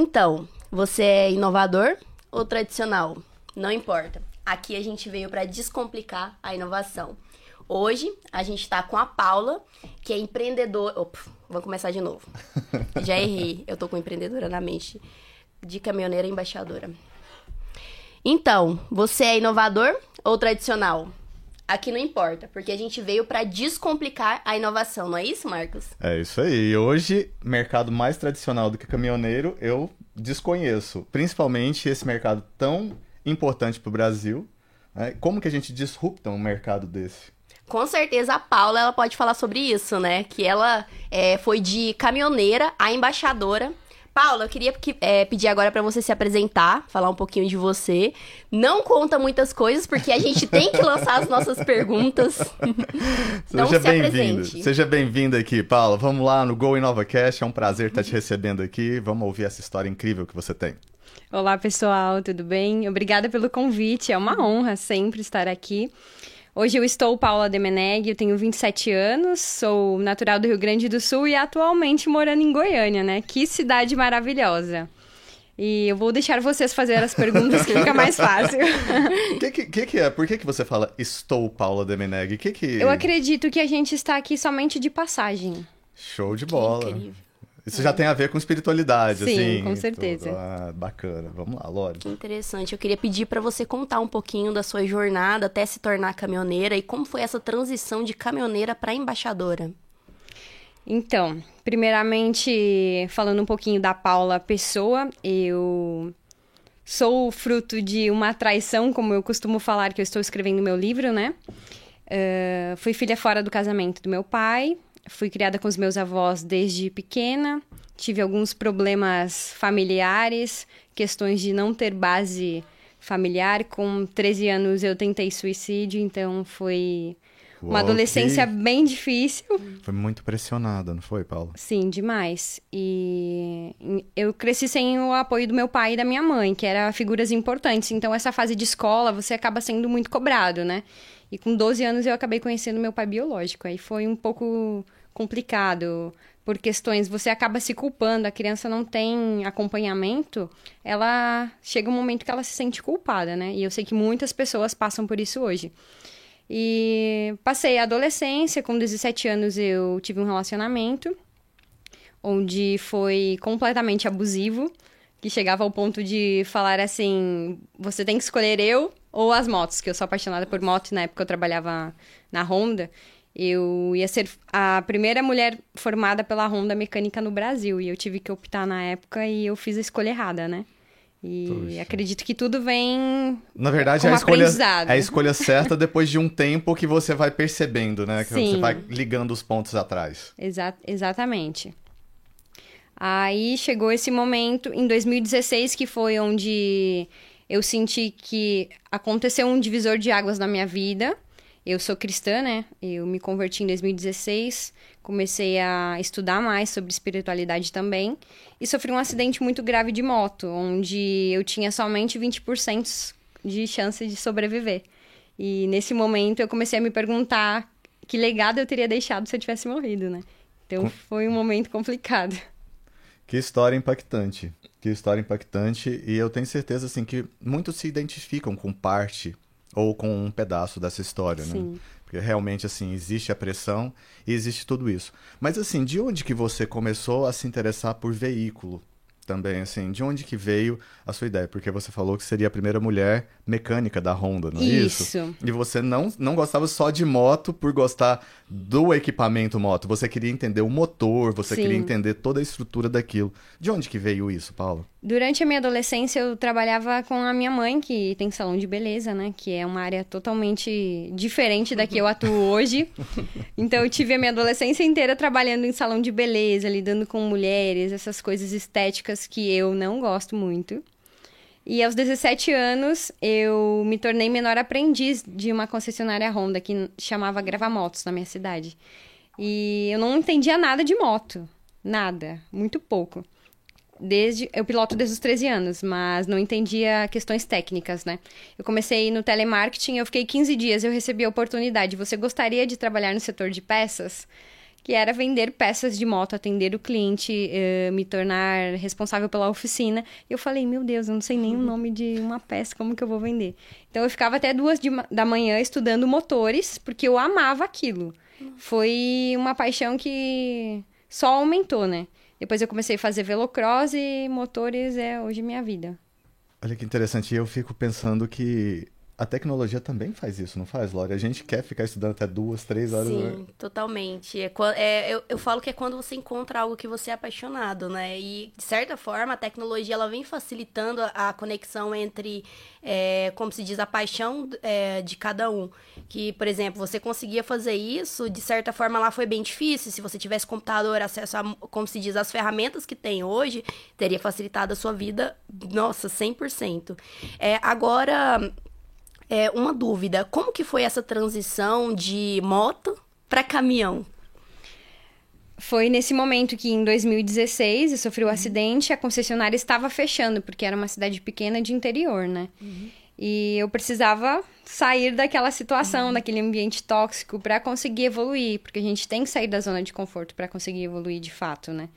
Então, você é inovador ou tradicional? Não importa. Aqui a gente veio para descomplicar a inovação. Hoje a gente está com a Paula, que é empreendedora. Opa, vou começar de novo. Já errei. Eu tô com empreendedora na mente. De caminhoneira embaixadora. Então, você é inovador ou tradicional? Aqui não importa, porque a gente veio para descomplicar a inovação, não é isso, Marcos? É isso aí. Hoje, mercado mais tradicional do que caminhoneiro, eu desconheço. Principalmente esse mercado tão importante para o Brasil. Né? Como que a gente disrupta um mercado desse? Com certeza a Paula ela pode falar sobre isso, né? Que ela é, foi de caminhoneira a embaixadora Paula, eu queria que, é, pedir agora para você se apresentar, falar um pouquinho de você. Não conta muitas coisas, porque a gente tem que lançar as nossas perguntas. então, Seja se bem-vindo. Seja bem-vindo aqui, Paula. Vamos lá no Go InovaCast. É um prazer estar te recebendo aqui. Vamos ouvir essa história incrível que você tem. Olá, pessoal, tudo bem? Obrigada pelo convite. É uma honra sempre estar aqui. Hoje eu estou Paula Demeneg, eu tenho 27 anos, sou natural do Rio Grande do Sul e atualmente morando em Goiânia, né? Que cidade maravilhosa. E eu vou deixar vocês fazer as perguntas que fica mais fácil. O que, que, que, é? Por que, que você fala estou Paula Demeneg? Que que... Eu acredito que a gente está aqui somente de passagem. Show de bola. incrível. Isso já tem a ver com espiritualidade, Sim, assim. com certeza. Ah, bacana. Vamos lá, Lore. Que interessante. Eu queria pedir para você contar um pouquinho da sua jornada até se tornar caminhoneira e como foi essa transição de caminhoneira para embaixadora. Então, primeiramente, falando um pouquinho da Paula Pessoa, eu sou fruto de uma traição, como eu costumo falar que eu estou escrevendo meu livro, né? Uh, fui filha fora do casamento do meu pai, Fui criada com os meus avós desde pequena, tive alguns problemas familiares, questões de não ter base familiar. Com 13 anos eu tentei suicídio, então foi Uou, uma adolescência que... bem difícil. Foi muito pressionada, não foi, Paulo? Sim, demais. E eu cresci sem o apoio do meu pai e da minha mãe, que eram figuras importantes. Então, essa fase de escola, você acaba sendo muito cobrado, né? E com 12 anos eu acabei conhecendo meu pai biológico. Aí foi um pouco complicado por questões, você acaba se culpando, a criança não tem acompanhamento, ela chega um momento que ela se sente culpada, né? E eu sei que muitas pessoas passam por isso hoje. E passei a adolescência, com 17 anos eu tive um relacionamento onde foi completamente abusivo, que chegava ao ponto de falar assim: você tem que escolher eu ou as motos, que eu sou apaixonada por moto, e na época eu trabalhava na Honda. Eu ia ser a primeira mulher formada pela Honda Mecânica no Brasil. E eu tive que optar na época e eu fiz a escolha errada, né? E Puxa. acredito que tudo vem. Na verdade, é a, escolha, é a escolha certa depois de um tempo que você vai percebendo, né? Que Sim. você vai ligando os pontos atrás. Exa exatamente. Aí chegou esse momento, em 2016, que foi onde eu senti que aconteceu um divisor de águas na minha vida. Eu sou cristã, né? Eu me converti em 2016, comecei a estudar mais sobre espiritualidade também e sofri um acidente muito grave de moto, onde eu tinha somente 20% de chance de sobreviver. E nesse momento eu comecei a me perguntar que legado eu teria deixado se eu tivesse morrido, né? Então foi um momento complicado. Que história impactante. Que história impactante. E eu tenho certeza, assim, que muitos se identificam com parte ou com um pedaço dessa história, né? Sim. né? Porque realmente, assim, existe a pressão e existe tudo isso. Mas, assim, de onde que você começou a se interessar por veículo? Também, assim, de onde que veio a sua ideia? Porque você falou que seria a primeira mulher mecânica da Honda, não é isso? Isso. E você não, não gostava só de moto por gostar do equipamento moto, você queria entender o motor, você Sim. queria entender toda a estrutura daquilo. De onde que veio isso, Paula? Durante a minha adolescência, eu trabalhava com a minha mãe, que tem salão de beleza, né? Que é uma área totalmente diferente da que eu atuo hoje. Então, eu tive a minha adolescência inteira trabalhando em salão de beleza, lidando com mulheres, essas coisas estéticas que eu não gosto muito. E aos 17 anos, eu me tornei menor aprendiz de uma concessionária Honda que chamava Grava Motos na minha cidade. E eu não entendia nada de moto. Nada. Muito pouco desde eu piloto desde os 13 anos, mas não entendia questões técnicas, né? Eu comecei no telemarketing, eu fiquei 15 dias, eu recebi a oportunidade. Você gostaria de trabalhar no setor de peças? Que era vender peças de moto, atender o cliente, uh, me tornar responsável pela oficina. Eu falei, meu Deus, eu não sei nem o nome de uma peça, como que eu vou vender? Então eu ficava até duas de, da manhã estudando motores, porque eu amava aquilo. Foi uma paixão que só aumentou, né? Depois eu comecei a fazer velocross e motores é hoje minha vida. Olha que interessante, eu fico pensando que a tecnologia também faz isso, não faz, Lore? A gente quer ficar estudando até duas, três horas. Sim, né? totalmente. É, é, eu, eu falo que é quando você encontra algo que você é apaixonado, né? E, de certa forma, a tecnologia ela vem facilitando a, a conexão entre, é, como se diz, a paixão é, de cada um. Que, por exemplo, você conseguia fazer isso, de certa forma lá foi bem difícil. Se você tivesse computador, acesso a, como se diz, as ferramentas que tem hoje, teria facilitado a sua vida, nossa, 100%. É, agora é, uma dúvida, como que foi essa transição de moto para caminhão? Foi nesse momento que, em 2016, eu sofri um uhum. acidente, a concessionária estava fechando, porque era uma cidade pequena de interior, né? Uhum. E eu precisava sair daquela situação, uhum. daquele ambiente tóxico, para conseguir evoluir, porque a gente tem que sair da zona de conforto para conseguir evoluir de fato, né?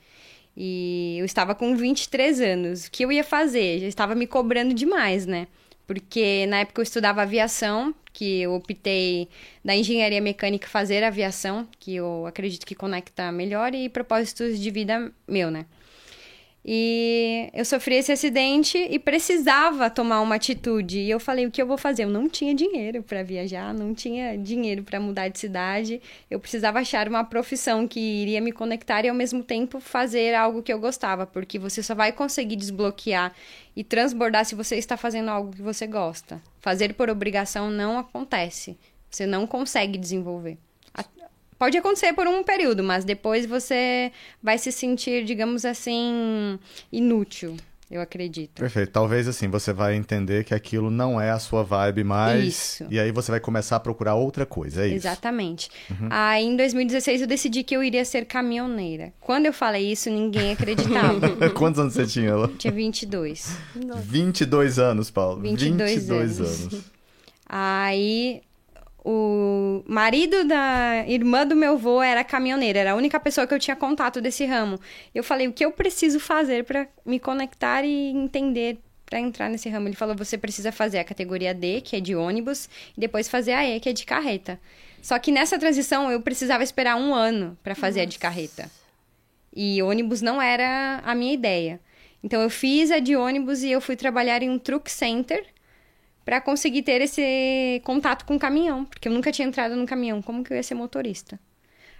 E eu estava com 23 anos. O que eu ia fazer? Já estava me cobrando demais, né? Porque na época eu estudava aviação, que eu optei da engenharia mecânica fazer aviação, que eu acredito que conecta melhor, e propósitos de vida meu, né? E eu sofri esse acidente e precisava tomar uma atitude. E eu falei: o que eu vou fazer? Eu não tinha dinheiro para viajar, não tinha dinheiro para mudar de cidade. Eu precisava achar uma profissão que iria me conectar e ao mesmo tempo fazer algo que eu gostava, porque você só vai conseguir desbloquear e transbordar se você está fazendo algo que você gosta. Fazer por obrigação não acontece. Você não consegue desenvolver. Pode acontecer por um período, mas depois você vai se sentir, digamos assim, inútil. Eu acredito. Perfeito. Talvez assim, você vai entender que aquilo não é a sua vibe mais. Isso. E aí você vai começar a procurar outra coisa, é isso? Exatamente. Uhum. Aí em 2016 eu decidi que eu iria ser caminhoneira. Quando eu falei isso, ninguém acreditava. Quantos anos você tinha lá? Tinha 22. Nossa. 22 anos, Paulo. 22, 22 anos. anos. Aí o marido da irmã do meu avô era caminhoneiro, era a única pessoa que eu tinha contato desse ramo. Eu falei, o que eu preciso fazer para me conectar e entender para entrar nesse ramo? Ele falou, você precisa fazer a categoria D, que é de ônibus, e depois fazer a E, que é de carreta. Só que nessa transição eu precisava esperar um ano para fazer Nossa. a de carreta. E ônibus não era a minha ideia. Então eu fiz a de ônibus e eu fui trabalhar em um truck center para conseguir ter esse contato com o caminhão, porque eu nunca tinha entrado no caminhão, como que eu ia ser motorista?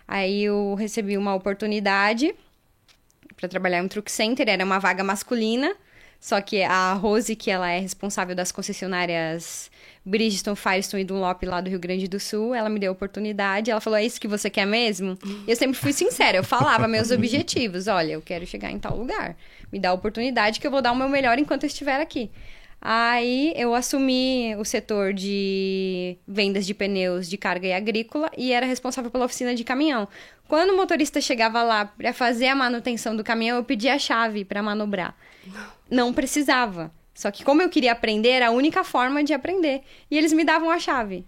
Aí eu recebi uma oportunidade para trabalhar em um truck center, era uma vaga masculina, só que a Rose, que ela é responsável das concessionárias Bridgestone, Firestone e Dunlop lá do Rio Grande do Sul, ela me deu a oportunidade, ela falou, é isso que você quer mesmo? Eu sempre fui sincera, eu falava meus objetivos, olha, eu quero chegar em tal lugar, me dá a oportunidade que eu vou dar o meu melhor enquanto eu estiver aqui. Aí eu assumi o setor de vendas de pneus de carga e agrícola e era responsável pela oficina de caminhão. Quando o motorista chegava lá para fazer a manutenção do caminhão, eu pedia a chave para manobrar. Não precisava. Só que como eu queria aprender, era a única forma de aprender. E eles me davam a chave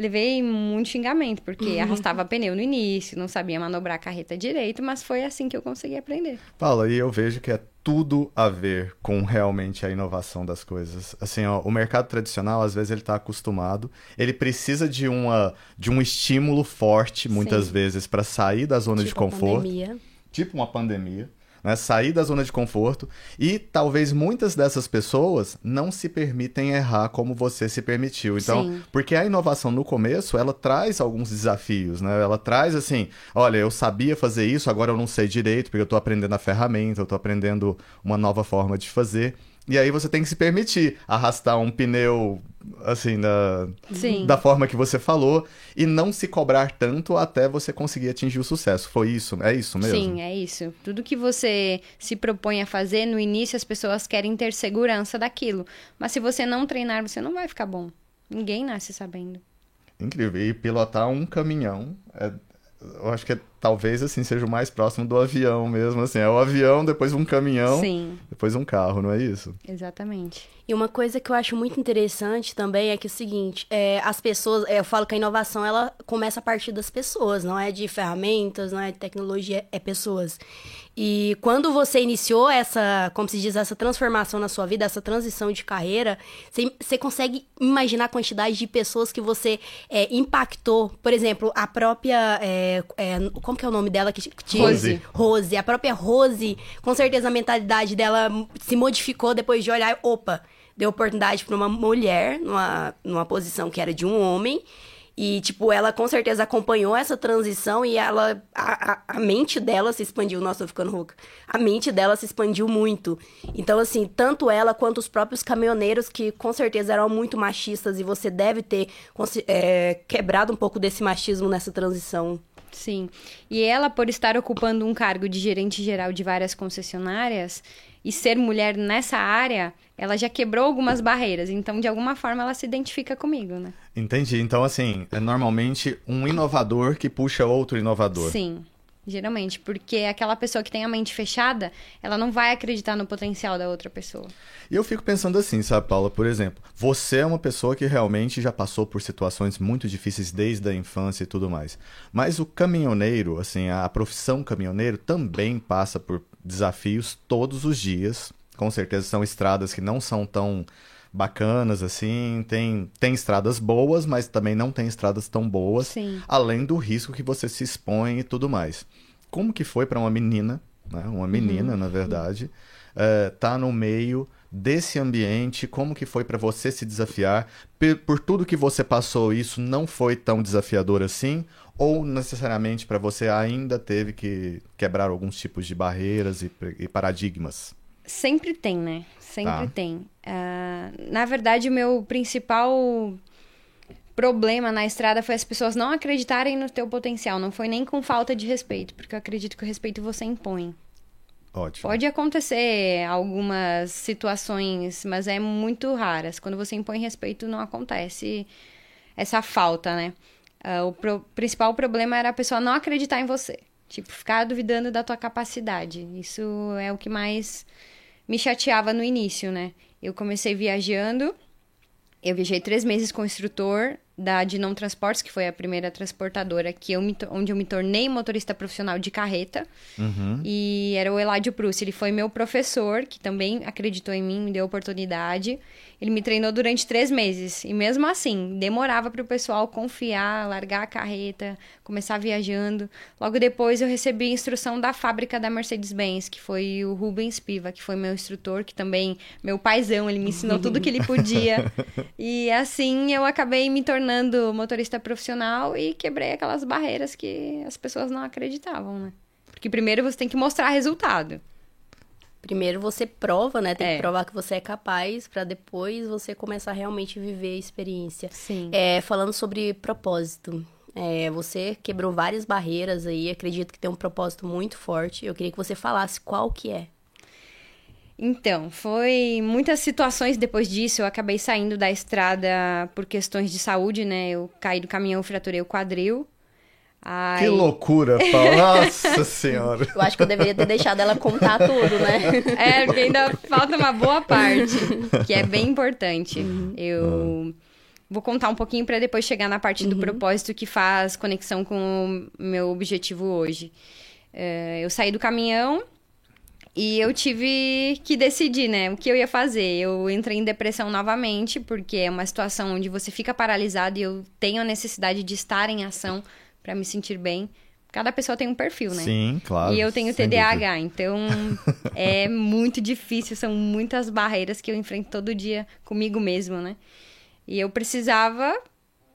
levei muito xingamento, porque uhum. arrastava pneu no início, não sabia manobrar a carreta direito, mas foi assim que eu consegui aprender. Paula, e eu vejo que é tudo a ver com realmente a inovação das coisas. Assim, ó, o mercado tradicional, às vezes, ele está acostumado, ele precisa de, uma, de um estímulo forte, muitas Sim. vezes, para sair da zona tipo de conforto. Pandemia. Tipo uma pandemia né? sair da zona de conforto. E talvez muitas dessas pessoas não se permitem errar como você se permitiu. Então, Sim. porque a inovação no começo, ela traz alguns desafios, né? Ela traz assim, olha, eu sabia fazer isso, agora eu não sei direito, porque eu estou aprendendo a ferramenta, eu estou aprendendo uma nova forma de fazer. E aí você tem que se permitir arrastar um pneu assim da, Sim. da forma que você falou e não se cobrar tanto até você conseguir atingir o sucesso. Foi isso? É isso mesmo? Sim, é isso. Tudo que você se propõe a fazer no início as pessoas querem ter segurança daquilo, mas se você não treinar, você não vai ficar bom. Ninguém nasce sabendo. Incrível. E pilotar um caminhão é eu acho que é talvez assim seja o mais próximo do avião mesmo, assim, é o avião, depois um caminhão, Sim. depois um carro, não é isso? Exatamente. E uma coisa que eu acho muito interessante também é que é o seguinte, é, as pessoas, é, eu falo que a inovação ela começa a partir das pessoas, não é de ferramentas, não é de tecnologia, é pessoas. E quando você iniciou essa, como se diz, essa transformação na sua vida, essa transição de carreira, você, você consegue imaginar a quantidade de pessoas que você é, impactou. Por exemplo, a própria. É, é, como que é o nome dela? Que, que Rose. Rose. A própria Rose, com certeza a mentalidade dela se modificou depois de olhar, opa, deu oportunidade para uma mulher numa, numa posição que era de um homem. E, tipo, ela com certeza acompanhou essa transição e ela. A, a, a, mente dela se expandiu. Nossa, tô ficando rouca. A mente dela se expandiu muito. Então, assim, tanto ela quanto os próprios caminhoneiros, que com certeza eram muito machistas, e você deve ter é, quebrado um pouco desse machismo nessa transição. Sim. E ela, por estar ocupando um cargo de gerente geral de várias concessionárias, e ser mulher nessa área, ela já quebrou algumas barreiras. Então, de alguma forma, ela se identifica comigo, né? Entendi. Então, assim, é normalmente um inovador que puxa outro inovador. Sim. Geralmente, porque aquela pessoa que tem a mente fechada, ela não vai acreditar no potencial da outra pessoa. E eu fico pensando assim, sabe, Paula? Por exemplo, você é uma pessoa que realmente já passou por situações muito difíceis desde a infância e tudo mais. Mas o caminhoneiro, assim, a profissão caminhoneiro também passa por desafios todos os dias. Com certeza são estradas que não são tão bacanas, assim. Tem, tem estradas boas, mas também não tem estradas tão boas. Sim. Além do risco que você se expõe e tudo mais. Como que foi para uma menina, né? uma menina, uhum. na verdade, é, tá no meio desse ambiente, como que foi para você se desafiar? Por, por, tudo que você passou, isso não foi tão desafiador assim? Ou necessariamente para você ainda teve que quebrar alguns tipos de barreiras e, e paradigmas? Sempre tem, né? Sempre tá. tem. Uh, na verdade, o meu principal problema na estrada foi as pessoas não acreditarem no teu potencial. Não foi nem com falta de respeito, porque eu acredito que o respeito você impõe. Ótimo. Pode acontecer algumas situações, mas é muito raras. Quando você impõe respeito, não acontece essa falta, né? Uh, o pro principal problema era a pessoa não acreditar em você. Tipo, ficar duvidando da tua capacidade. Isso é o que mais me chateava no início, né? Eu comecei viajando, eu viajei três meses com o instrutor da Dinon Transportes, que foi a primeira transportadora que eu me, onde eu me tornei motorista profissional de carreta. Uhum. E era o Eladio Prussi. Ele foi meu professor, que também acreditou em mim, me deu oportunidade. Ele me treinou durante três meses. E mesmo assim, demorava para o pessoal confiar, largar a carreta, começar viajando. Logo depois, eu recebi instrução da fábrica da Mercedes-Benz, que foi o Rubens Piva, que foi meu instrutor, que também, meu paizão, ele me ensinou tudo que ele podia. e assim, eu acabei me tornando motorista profissional e quebrei aquelas barreiras que as pessoas não acreditavam, né? Porque primeiro você tem que mostrar resultado. Primeiro você prova, né? Tem é. que provar que você é capaz para depois você começar a realmente viver a experiência. Sim. É, falando sobre propósito. É, você quebrou várias barreiras aí, acredito que tem um propósito muito forte. Eu queria que você falasse qual que é. Então, foi muitas situações depois disso. Eu acabei saindo da estrada por questões de saúde, né? Eu caí do caminhão, fraturei o quadril. Ai. Que loucura, Paulo. Nossa senhora. Eu acho que eu deveria ter deixado ela contar tudo, né? É, porque ainda falta uma boa parte, que é bem importante. Uhum. Eu uhum. vou contar um pouquinho para depois chegar na parte do uhum. propósito que faz conexão com o meu objetivo hoje. É, eu saí do caminhão e eu tive que decidir, né, o que eu ia fazer. Eu entrei em depressão novamente, porque é uma situação onde você fica paralisado e eu tenho a necessidade de estar em ação para me sentir bem. Cada pessoa tem um perfil, né? Sim, claro. E eu tenho TDAH, então é muito difícil, são muitas barreiras que eu enfrento todo dia comigo mesmo, né? E eu precisava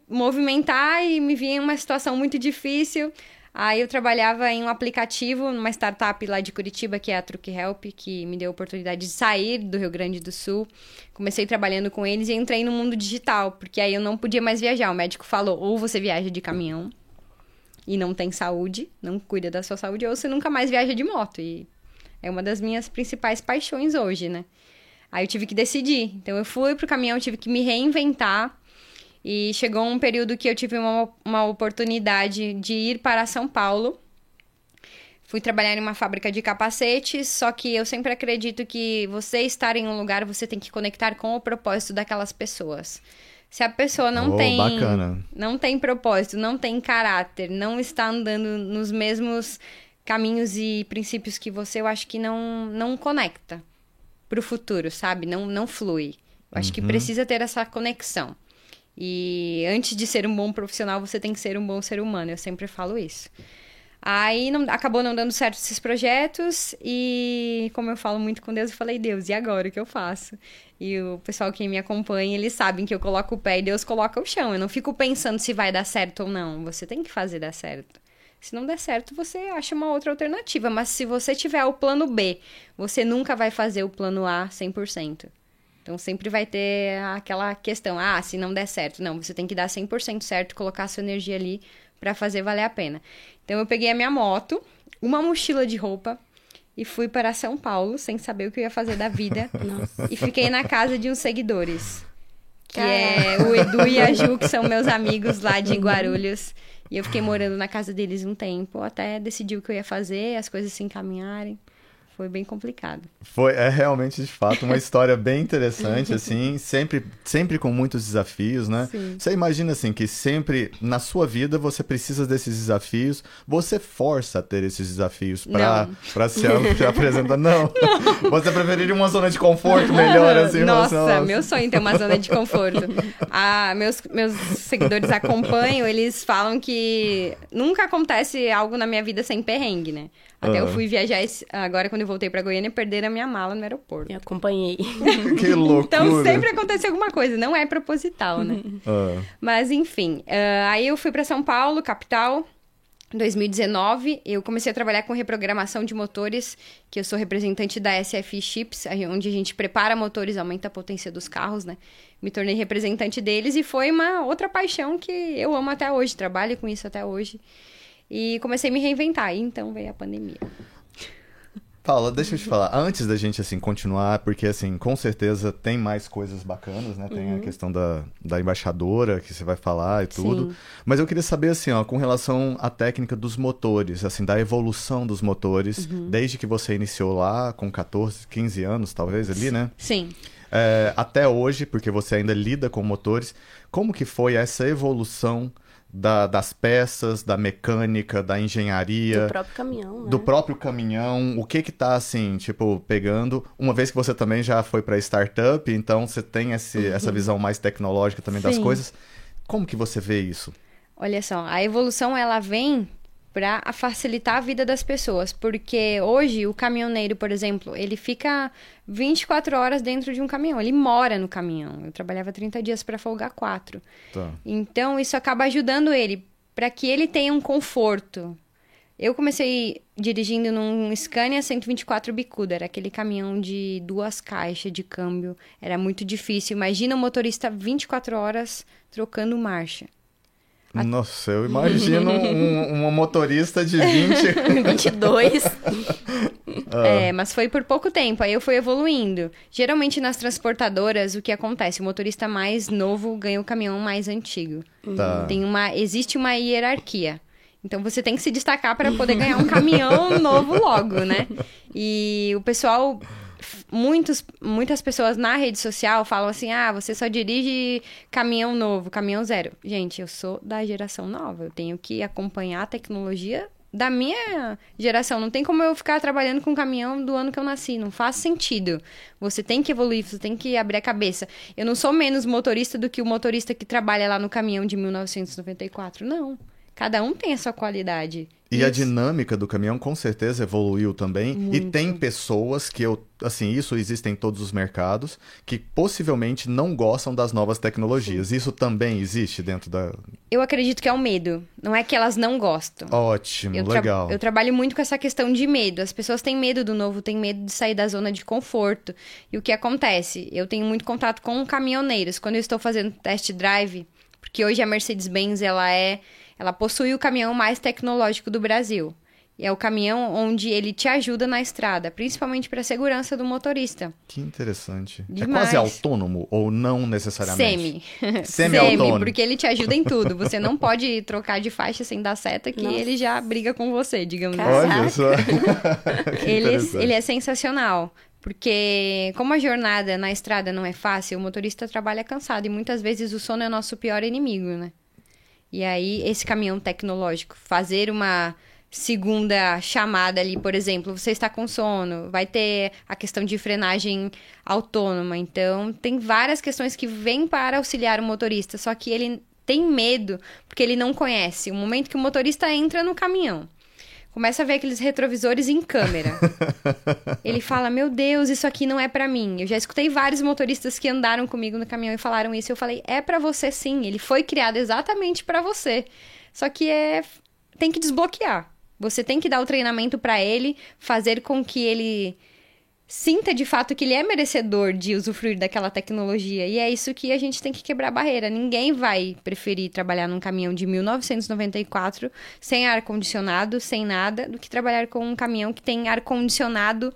movimentar e me vinha uma situação muito difícil. Aí eu trabalhava em um aplicativo, numa startup lá de Curitiba, que é a Truque Help, que me deu a oportunidade de sair do Rio Grande do Sul. Comecei trabalhando com eles e entrei no mundo digital, porque aí eu não podia mais viajar. O médico falou: ou você viaja de caminhão, e não tem saúde, não cuida da sua saúde, ou você nunca mais viaja de moto. E é uma das minhas principais paixões hoje, né? Aí eu tive que decidir. Então eu fui pro caminhão, tive que me reinventar. E chegou um período que eu tive uma, uma oportunidade de ir para São Paulo Fui trabalhar em uma fábrica de capacetes, só que eu sempre acredito que você estar em um lugar, você tem que conectar com o propósito daquelas pessoas. Se a pessoa não Oh, tem bacana. não tem propósito, não tem caráter, não está andando nos mesmos caminhos e princípios que você, eu acho que não não conecta pro futuro, sabe? Não não flui. Eu acho que precisa ter essa conexão. E antes de ser um bom profissional, você tem que ser um bom ser humano. Eu sempre falo isso. Aí não- acabou não dando certo esses projetos e, como eu falo muito com Deus, eu falei, Deus, e agora o que eu faço? E o pessoal que me acompanha, eles sabem que eu coloco o pé e Deus coloca o chão. Eu não fico pensando se vai dar certo ou não. Você tem que fazer dar certo. Se não der certo, você acha uma outra alternativa. Mas se você tiver o plano B, você nunca vai fazer o plano A 100%. Então sempre vai ter aquela questão, ah, se não der certo. Não, você tem que dar 100% certo, colocar sua energia ali pra fazer valer a pena. Então eu peguei a minha moto, uma mochila de roupa e fui para São Paulo sem saber o que eu ia fazer da vida e fiquei na casa de uns seguidores. Que é o Edu e a Ju, que são meus amigos lá de Guarulhos. E eu fiquei morando na casa deles um tempo, até decidir o que eu ia fazer, as coisas se encaminharem. Foi bem complicado. Foi, é realmente, de fato, uma história bem interessante, assim, sempre, sempre com muitos desafios, né? Sim. Você imagina, assim, que sempre na sua vida você precisa desses desafios, você força a ter esses desafios pra, Não. pra se, se apresentar. Não. Você preferiria uma zona de conforto melhor, assim? Nossa, nossa. meu sonho é ter uma zona de conforto. Ah, meus, meus seguidores acompanham, eles falam que nunca acontece algo na minha vida sem perrengue, né? Até eu Ah. fui viajar esse- agora quando eu voltei pra Goiânia, perderam a minha mala no aeroporto. Eu acompanhei. Que loucura. Então sempre acontece alguma coisa, não é proposital, né? Ah, Mas enfim, ah, aí eu fui pra São Paulo, capital. Em 2019, eu comecei a trabalhar com reprogramação de motores, que eu sou representante da SF Chips, onde a gente prepara motores, aumenta a potência dos carros, né? Me tornei representante deles e foi uma outra paixão que eu amo até hoje, trabalho com isso até hoje. E comecei a me reinventar, e então veio a pandemia. Paula, deixa eu te falar, antes da gente, assim, continuar, porque, assim, com certeza tem mais coisas bacanas, né? Tem a questão da, da embaixadora, que você vai falar e tudo. Sim. Mas eu queria saber, assim, ó, com relação à técnica dos motores, assim, da evolução dos motores, desde que você iniciou lá, com 14, 15 anos, talvez, ali, né? Sim. É, até hoje, porque você ainda lida com motores, como que foi essa evolução da- das peças, da mecânica, da engenharia? Do próprio caminhão, né? do próprio caminhão, o que que tá assim, tipo, pegando, uma vez que você também já foi para startup, então você tem esse, essa visão mais tecnológica também das Sim. coisas. Como que você vê isso? Olha só, a evolução ela vem para facilitar a vida das pessoas, porque hoje o caminhoneiro, por exemplo, ele fica 24 horas dentro de um caminhão, ele mora no caminhão. Eu trabalhava 30 dias para folgar 4. Tá. Então isso acaba ajudando ele para que ele tenha um conforto. Eu comecei dirigindo num Scania 124 bicuda, era aquele caminhão de duas caixas de câmbio, era muito difícil. Imagina o motorista 24 horas trocando marcha. Nossa, eu imagino um, uma motorista de 20. 22. É, mas foi por pouco tempo, aí eu fui evoluindo. Geralmente nas transportadoras, o que acontece? O motorista mais novo ganha o caminhão mais antigo. Tá. Tem uma, existe uma hierarquia. Então você tem que se destacar para poder ganhar um caminhão novo logo, né? E o pessoal muitos, muitas pessoas na rede social falam assim: ah, você só dirige caminhão novo, caminhão zero. Gente, eu sou da geração nova, eu tenho que acompanhar a tecnologia da minha geração. Não tem como eu ficar trabalhando com caminhão do ano que eu nasci, não faz sentido. Você tem que evoluir, você tem que abrir a cabeça. Eu não sou menos motorista do que o motorista que trabalha lá no caminhão de 1994, não. Cada um tem a sua qualidade. E a Isso. dinâmica do caminhão com certeza evoluiu também. E tem pessoas que eu, assim, isso existe em todos os mercados, que possivelmente não gostam das novas tecnologias. Isso também existe dentro da. Eu acredito que é o medo. Não é que elas não gostam. Ótimo, Eu, legal. eu trabalho muito com essa questão de medo. As pessoas têm medo do novo, têm medo de sair da zona de conforto. E o que acontece? Eu tenho muito contato com caminhoneiros. Quando eu estou fazendo test drive, porque hoje a Mercedes-Benz ela é, ela possui o caminhão mais tecnológico do Brasil. E é o caminhão onde ele te ajuda na estrada, principalmente para a segurança do motorista. Que interessante. Demais. É quase autônomo ou não necessariamente? Semi. Semi-autônomo. porque ele te ajuda em tudo. Você não pode trocar de faixa sem dar seta, que Nossa. ele já briga com você, digamos assim. Olha só. Ele, interessante. ele é sensacional. Porque, como a jornada na estrada não é fácil, o motorista trabalha cansado. E muitas vezes o sono é nosso pior inimigo, né? E aí, esse caminhão tecnológico, fazer uma segunda chamada ali, por exemplo, você está com sono, vai ter a questão de frenagem autônoma. Então, tem várias questões que vêm para auxiliar o motorista, só que ele tem medo porque ele não conhece. O momento que o motorista entra no caminhão, começa a ver aqueles retrovisores em câmera. Ele fala: Meu Deus, isso aqui não é pra mim. Eu já escutei vários motoristas que andaram comigo no caminhão e falaram isso. Eu falei: É pra você sim. Ele foi criado exatamente pra você. Só que é tem que desbloquear. Você tem que dar o treinamento pra ele, fazer com que ele sinta de fato que ele é merecedor de usufruir daquela tecnologia. E é isso que a gente tem que quebrar a barreira. Ninguém vai preferir trabalhar num caminhão de 1994 sem ar condicionado, sem nada, do que trabalhar com um caminhão que tem ar condicionado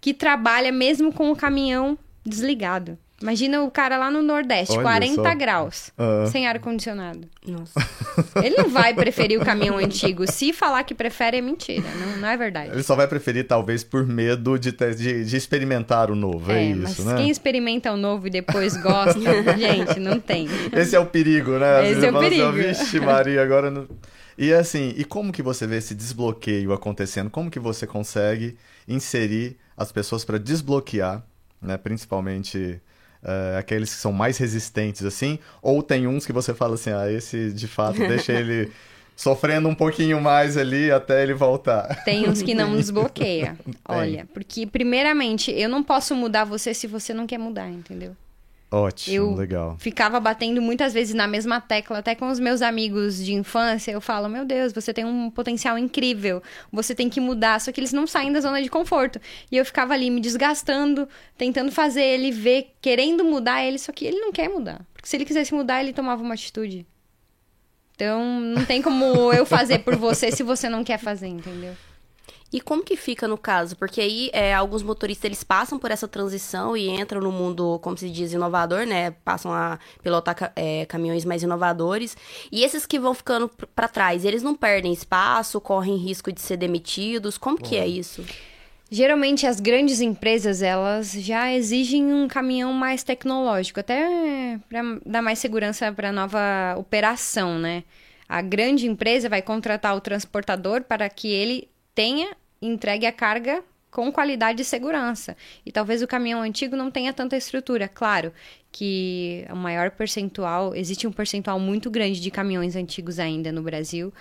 que trabalha mesmo com o caminhão desligado. Imagina o cara lá no Nordeste, Olha 40 só. graus, Ah. sem ar condicionado. Nossa. Ele não vai preferir o caminhão antigo. Se falar que prefere, é mentira. Não, não é verdade. Ele só vai preferir, talvez, por medo de, ter- de, de experimentar o novo. É, É, isso, mas né? quem experimenta o novo e depois gosta, gente, não tem. Esse é o perigo, né? Esse Você é o fala assim, perigo. ó, Vixe, Maria, agora não... E assim, e como que você vê esse desbloqueio acontecendo? Como que você consegue inserir as pessoas para desbloquear, né? Principalmente eh, aqueles que são mais resistentes, assim? Ou tem uns que você fala assim, ah, esse de fato deixa ele sofrendo um pouquinho mais ali até ele voltar. Tem uns que não desbloqueia. Olha, porque primeiramente, eu não posso mudar você se você não quer mudar, entendeu? Ótimo, Eu legal. ficava batendo muitas vezes na mesma tecla, até com os meus amigos de infância. Eu falo, meu Deus, você tem um potencial incrível, você tem que mudar. Só que eles não saem da zona de conforto. E eu ficava ali me desgastando, tentando fazer ele ver, querendo mudar ele, só que ele não quer mudar. Porque se ele quisesse mudar, ele tomava uma atitude. Então, não tem como eu fazer por você se você não quer fazer, entendeu? E como que fica no caso? Porque aí é, alguns motoristas eles passam por essa transição e entram no mundo, como se diz, inovador, né? Passam a pilotar é, caminhões mais inovadores. E esses que vão ficando p- pra trás, eles não perdem espaço, correm risco de ser demitidos. Como que é isso? Geralmente as grandes empresas, elas já exigem um caminhão mais tecnológico, até para dar mais segurança para a nova operação, né? A grande empresa vai contratar o transportador para que ele tenha entregue a carga com qualidade e segurança. E talvez o caminhão antigo não tenha tanta estrutura. Claro que o maior percentual, existe um percentual muito grande de caminhões antigos ainda no Brasil.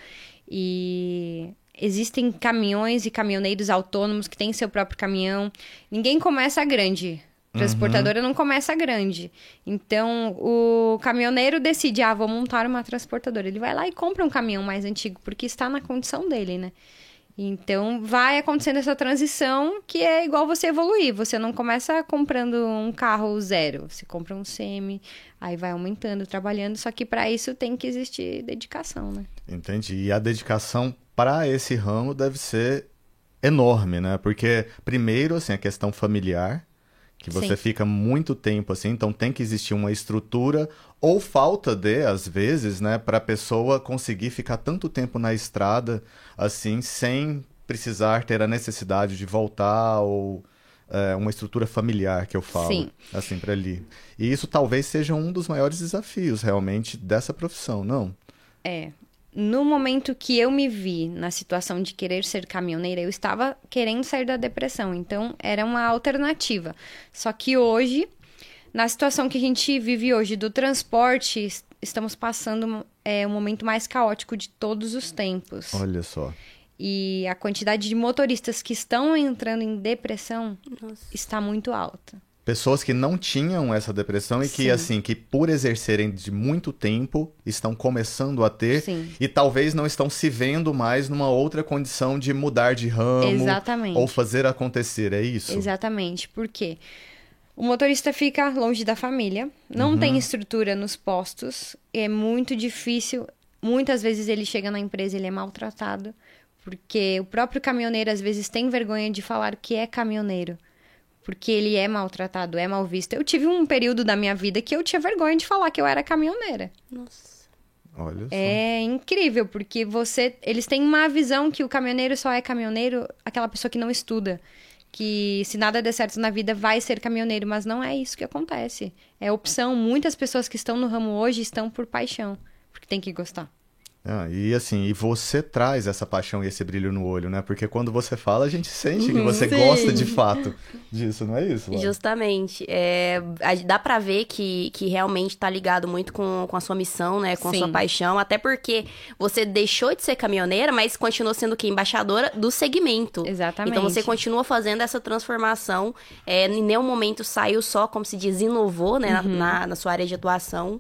E existem caminhões e caminhoneiros autônomos que têm seu próprio caminhão. Ninguém começa grande. Transportadora não começa grande. Então, o caminhoneiro decide, ah, vou montar uma transportadora. Ele vai lá e compra um caminhão mais antigo, porque está na condição dele, né? Então, vai acontecendo essa transição que é igual você evoluir. Você não começa comprando um carro zero. Você compra um semi, aí vai aumentando, trabalhando. Só que para isso tem que existir dedicação, né? Entendi. E a dedicação para esse ramo deve ser enorme, né? Porque, primeiro, assim, a questão familiar, que você Sim. fica muito tempo assim, então tem que existir uma estrutura ou falta de, às vezes, né, para a pessoa conseguir ficar tanto tempo na estrada, assim, sem precisar ter a necessidade de voltar ou é, uma estrutura familiar que eu falo, Sim. assim, para ali. E isso talvez seja um dos maiores desafios, realmente, dessa profissão, não? É. No momento que eu me vi na situação de querer ser caminhoneira, eu estava querendo sair da depressão. Então, era uma alternativa. Só que hoje, na situação que a gente vive hoje do transporte, es- estamos passando é, um momento mais caótico de todos os tempos. Olha só. E a quantidade de motoristas que estão entrando em depressão Nossa. está muito alta. Pessoas que não tinham essa depressão e que, Sim. assim, que por exercerem de muito tempo, estão começando a ter Sim. e talvez não estão se vendo mais numa outra condição de mudar de ramo Exatamente. ou fazer acontecer, é isso? Exatamente, porque o motorista fica longe da família, não tem estrutura nos postos, é muito difícil. Muitas vezes ele chega na empresa e ele é maltratado, porque o próprio caminhoneiro às vezes tem vergonha de falar que é caminhoneiro. Porque ele é maltratado, é mal visto. Eu tive um período da minha vida que eu tinha vergonha de falar que eu era caminhoneira. Nossa. Olha só. É incrível, porque você. Eles têm uma visão que o caminhoneiro só é caminhoneiro, aquela pessoa que não estuda. Que se nada der certo na vida vai ser caminhoneiro, mas não é isso que acontece. É opção. Muitas pessoas que estão no ramo hoje estão por paixão, porque tem que gostar. Ah, e assim, e você traz essa paixão e esse brilho no olho, né? Porque quando você fala, a gente sente que você Sim. gosta de fato disso, não é isso? Laura? Justamente. É, a- dá pra ver que, que realmente tá ligado muito com, com a sua missão, né? Com a Sim. sua paixão. Até porque você deixou de ser caminhoneira, mas continuou sendo o quê? Embaixadora do segmento. Exatamente. Então você continua fazendo essa transformação. É, em nenhum momento saiu só, como se diz, inovou, né? na- Uhum. Na, na sua área de atuação.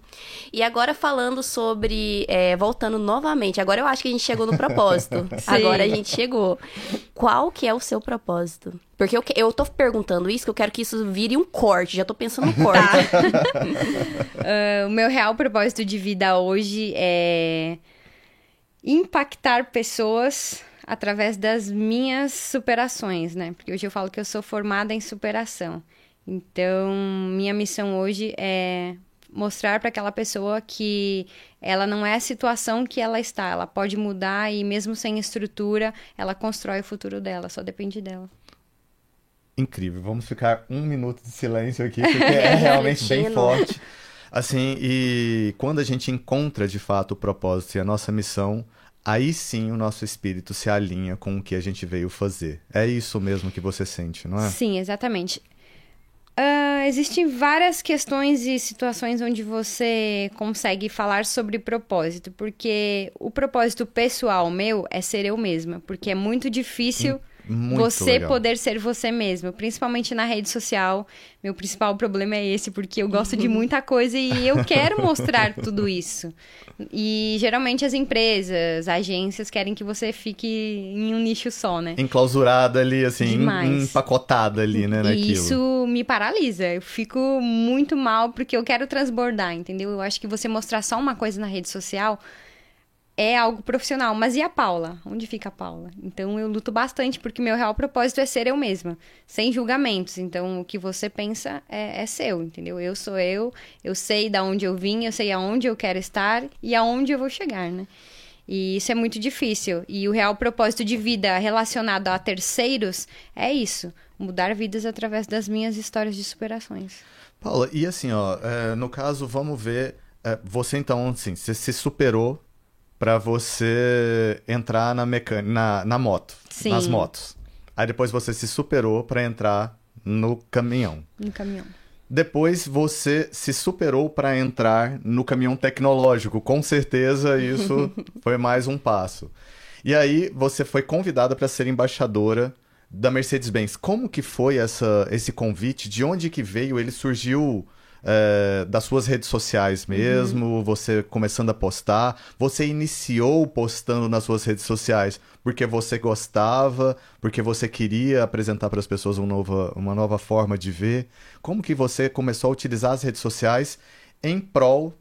E agora falando sobre. é, voltando novamente, agora eu acho que a gente chegou no propósito. Agora a gente chegou. Qual que é o seu propósito? Porque eu, eu tô perguntando isso, que eu quero que isso vire um corte. Já tô pensando no corte. Ah, o meu real propósito de vida hoje é impactar pessoas através das minhas superações, né? Porque hoje eu falo que eu sou formada em superação. Então, minha missão hoje é mostrar para aquela pessoa que ela não é a situação que ela está, ela pode mudar e mesmo sem estrutura, ela constrói o futuro dela, só depende dela. Incrível. Vamos ficar um minuto de silêncio aqui, porque é realmente bem forte. Assim, e quando a gente encontra de fato o propósito e a nossa missão, aí sim o nosso espírito se alinha com o que a gente veio fazer. É isso mesmo que você sente, não é? Sim, exatamente. Ah, existem várias questões e situações onde você consegue falar sobre propósito, porque o propósito pessoal meu é ser eu mesma, porque é muito difícil Muito você legal. poder ser você mesmo, principalmente na rede social. Meu principal problema é esse, porque eu gosto de muita coisa e eu quero mostrar tudo isso. E geralmente as empresas, agências querem que você fique em um nicho só, né? Enclausurada ali, assim, em- Demais. empacotada ali, né, E naquilo. isso me paralisa. Eu fico muito mal porque eu quero transbordar, entendeu? Eu acho que você mostrar só uma coisa na rede social é algo profissional. Mas e a Paula? Onde fica a Paula? Então eu luto bastante porque meu real propósito é ser eu mesma, sem julgamentos. Então o que você pensa é, é seu, entendeu? Eu sou eu, eu sei da onde eu vim, eu sei aonde eu quero estar e aonde eu vou chegar, né? E isso é muito difícil. E o real propósito de vida relacionado a terceiros é isso: mudar vidas através das minhas histórias de superações. Paula, e assim, ó, é, no caso, vamos ver. é, você então, assim, você se superou pra você entrar na mecânica, na, na moto, Sim. nas motos. Aí depois você se superou pra entrar no caminhão. No caminhão. Depois você se superou pra entrar no caminhão tecnológico. Com certeza isso foi mais um passo. E aí você foi convidada para ser embaixadora da Mercedes-Benz. Como que foi essa, esse convite? De onde que veio? Ele surgiu é, das suas redes sociais mesmo? Você começando a postar? Você iniciou postando nas suas redes sociais porque você gostava? Porque você queria apresentar para as pessoas uma nova, uma nova forma de ver? Como que você começou a utilizar as redes sociais em prol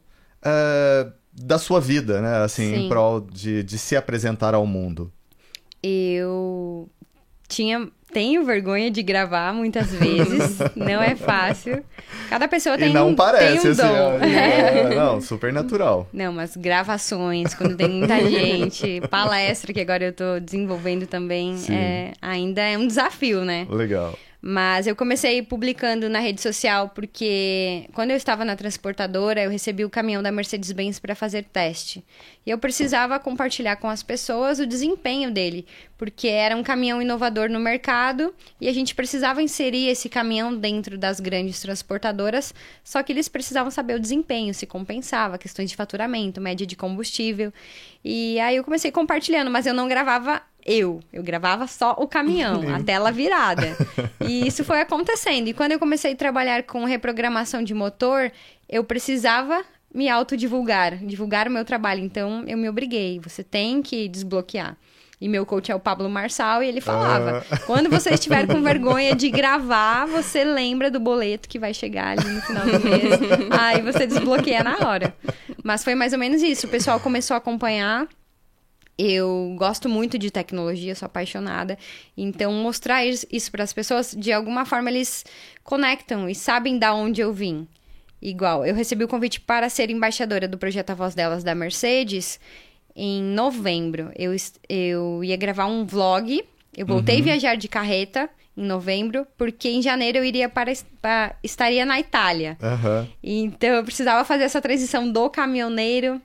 é, da sua vida, né? Assim, em Sim. prol de, de se apresentar ao mundo. Eu tinha. Tenho vergonha de gravar muitas vezes, não é fácil. Cada pessoa tem e não um, parece, tem um assim, dom. ó, é, não, super natural. Não, mas gravações, quando tem muita gente, palestra que agora eu tô desenvolvendo também, é, ainda é um desafio, né? Legal. Mas eu comecei publicando na rede social porque quando eu estava na transportadora, eu recebi o caminhão da Mercedes-Benz para fazer teste. E eu precisava compartilhar com as pessoas o desempenho dele, porque era um caminhão inovador no mercado e a gente precisava inserir esse caminhão dentro das grandes transportadoras, só que eles precisavam saber o desempenho, se compensava, questões de faturamento, média de combustível. E aí eu comecei compartilhando, mas eu não gravava eu. Eu gravava só o caminhão, a tela virada. E isso foi acontecendo. E quando eu comecei a trabalhar com reprogramação de motor, eu precisava me autodivulgar, divulgar o meu trabalho. Então eu me obriguei. Você tem que desbloquear. E meu coach é o Pablo Marçal e ele falava: quando você estiver com vergonha de gravar, você lembra do boleto que vai chegar ali no final do mês. Aí você desbloqueia na hora. Mas foi mais ou menos isso. O pessoal começou a acompanhar. Eu gosto muito de tecnologia, sou apaixonada. Então, mostrar isso para as pessoas, de alguma forma, eles conectam e sabem da onde eu vim. Igual, eu recebi o convite para ser embaixadora do projeto A Voz Delas da Mercedes em novembro. Eu, eu ia gravar um vlog. Eu voltei uhum. a viajar de carreta em novembro, porque em janeiro eu iria para, para estaria na Itália. Uhum. Então eu precisava fazer essa transição do caminhoneiro,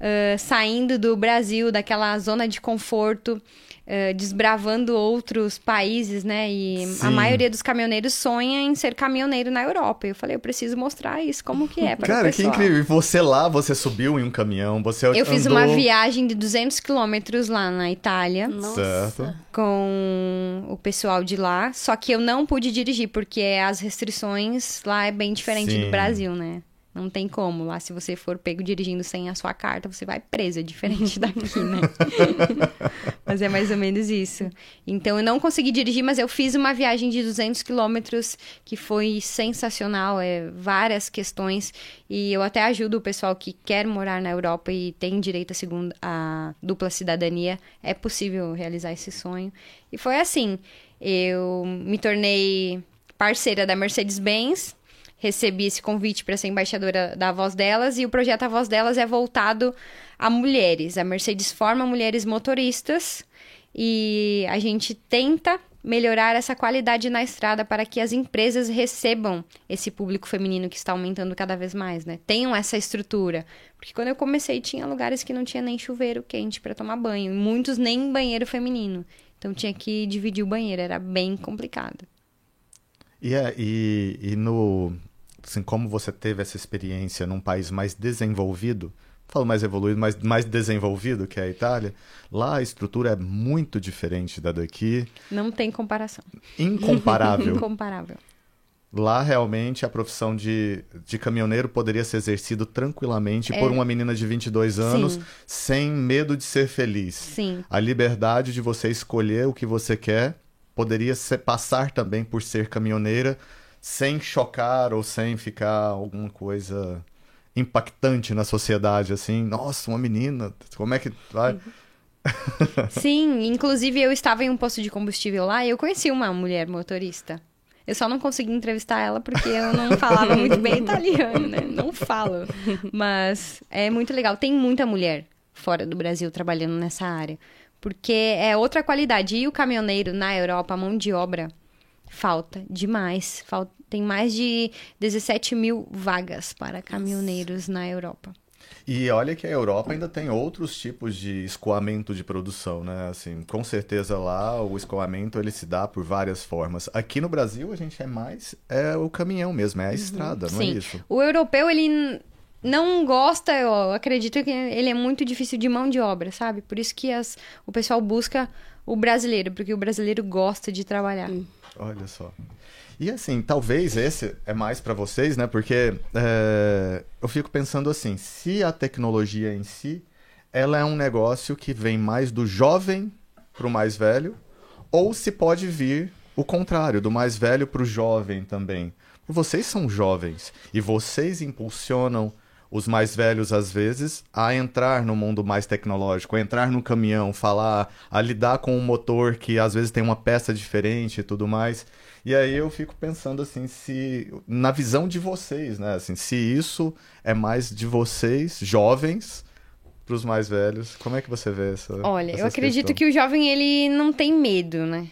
uh, saindo do Brasil, daquela zona de conforto, uh, desbravando outros países, né? E Sim. a maioria dos caminhoneiros sonha em ser caminhoneiro na Europa. Eu falei, eu preciso mostrar isso, como que é para Cara, que incrível. E você lá, você subiu em um caminhão, você Eu andou... fiz uma viagem de 200 quilômetros lá na Itália. Nossa. Certo. Com o pessoal de lá. Só que eu não pude dirigir, porque as restrições lá é bem diferente Sim. do Brasil, né? Não tem como. Lá, se você for pego dirigindo sem a sua carta, você vai preso. É diferente daqui, né? mas é mais ou menos isso. Então, eu não consegui dirigir, mas eu fiz uma viagem de 200 quilômetros que foi sensacional. É, várias questões. E eu até ajudo o pessoal que quer morar na Europa e tem direito a, segunda, a dupla cidadania. É possível realizar esse sonho. E foi assim. Eu me tornei parceira da Mercedes-Benz recebi esse convite para ser embaixadora da Voz Delas e o projeto A Voz Delas é voltado a mulheres. A Mercedes forma mulheres motoristas e a gente tenta melhorar essa qualidade na estrada para que as empresas recebam esse público feminino que está aumentando cada vez mais, né? Tenham essa estrutura. Porque quando eu comecei tinha lugares que não tinha nem chuveiro quente para tomar banho, e muitos nem banheiro feminino. Então tinha que dividir o banheiro, era bem complicado. E, é, e, e no, assim, como você teve essa experiência num país mais desenvolvido, falo mais evoluído, mas mais desenvolvido que é a Itália, lá a estrutura é muito diferente da daqui. Não tem comparação. Incomparável. Incomparável. Lá, realmente, a profissão de, de caminhoneiro poderia ser exercido tranquilamente é. por uma menina de 22 anos, Sim. sem medo de ser feliz. Sim. A liberdade de você escolher o que você quer poderia ser, passar também por ser caminhoneira, sem chocar ou sem ficar alguma coisa impactante na sociedade, assim, nossa, uma menina, como é que vai? Sim, inclusive eu estava em um posto de combustível lá e eu conheci uma mulher motorista. Eu só não consegui entrevistar ela porque eu não falava muito bem italiano, né? Não falo. Mas é muito legal. Tem muita mulher fora do Brasil trabalhando nessa área. Porque é outra qualidade. E o caminhoneiro na Europa, a mão de obra, falta demais. Falta, tem mais de 17 mil vagas para caminhoneiros na Europa. E olha que a Europa ainda tem outros tipos de escoamento de produção, né? Assim, com certeza lá o escoamento ele se dá por várias formas. Aqui no Brasil a gente é mais é o caminhão mesmo, é a uhum. estrada, não é Sim. é isso? O europeu ele não gosta, eu acredito que ele é muito difícil de mão de obra, sabe? Por isso que as, o pessoal busca o brasileiro, porque o brasileiro gosta de trabalhar. Hum. Olha só. E assim, talvez esse é mais para vocês, né? Porque é, eu fico pensando assim, se a tecnologia em si, ela é um negócio que vem mais do jovem para o mais velho, ou se pode vir o contrário, do mais velho para o jovem também. Vocês são jovens e vocês impulsionam os mais velhos, às vezes, a entrar no mundo mais tecnológico, a entrar no caminhão, falar, a lidar com um motor que às vezes tem uma peça diferente e tudo mais. E aí eu fico pensando assim, se na visão de vocês, né, assim, se isso é mais de vocês, jovens, para os mais velhos, como é que você vê essa? Olha, eu acredito que o jovem ele não tem medo, né?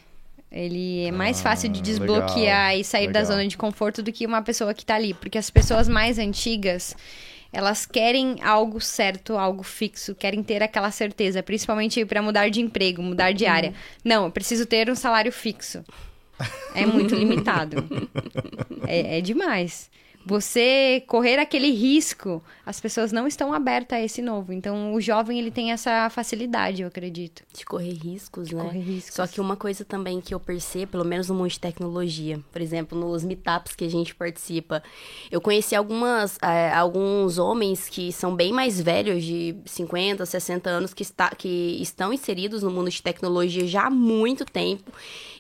Ele é mais ah, fácil de desbloquear legal, e sair legal. da zona de conforto do que uma pessoa que está ali, porque as pessoas mais antigas elas querem algo certo, algo fixo, querem ter aquela certeza, principalmente para mudar de emprego, mudar de área. Uhum. Não, eu preciso ter um salário fixo. É muito limitado. É, é demais você correr aquele risco, as pessoas não estão abertas a esse novo. Então, o jovem, ele tem essa facilidade, eu acredito. De correr riscos, de né? Correr riscos. Só que uma coisa também que eu percebo, pelo menos no mundo de tecnologia, por exemplo, nos meetups que a gente participa, eu conheci algumas, é, alguns homens que são bem mais velhos, de 50, 60 anos, que, está, que estão inseridos no mundo de tecnologia já há muito tempo.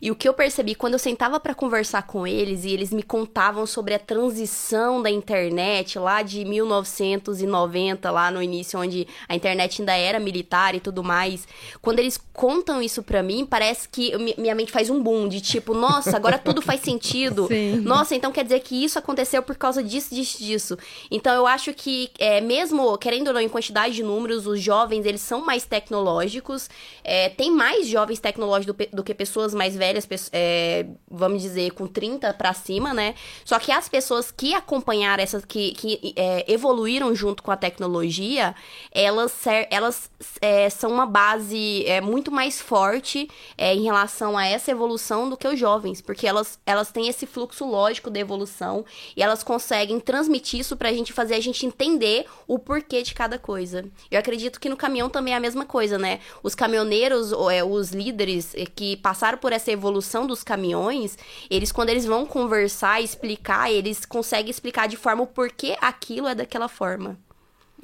E o que eu percebi, quando eu sentava para conversar com eles e eles me contavam sobre a transição da internet lá de 1990, lá no início, onde a internet ainda era militar e tudo mais, quando eles contam isso pra mim, parece que minha mente faz um boom de tipo, nossa, agora tudo faz sentido. Sim. Nossa, então quer dizer que isso aconteceu por causa disso, disso, disso. Então eu acho que, é, mesmo querendo ou não, em quantidade de números, os jovens eles são mais tecnológicos. É, tem mais jovens tecnológicos do, do que pessoas mais velhas, é, vamos dizer, com 30 para cima, né? Só que as pessoas que acompanharam essas, que, que é, evoluíram junto com a tecnologia, elas, elas é, são uma base é, muito mais forte é, em relação a essa evolução do que os jovens, porque elas, elas têm esse fluxo lógico da evolução e elas conseguem transmitir isso pra gente fazer a gente entender o porquê de cada coisa. Eu acredito que no caminhão também é a mesma coisa, né? Os caminhoneiros, é, os líderes que passaram por essa evolução dos caminhões, eles, quando eles vão conversar, explicar, eles conseguem explicar de forma o porquê aquilo é daquela forma.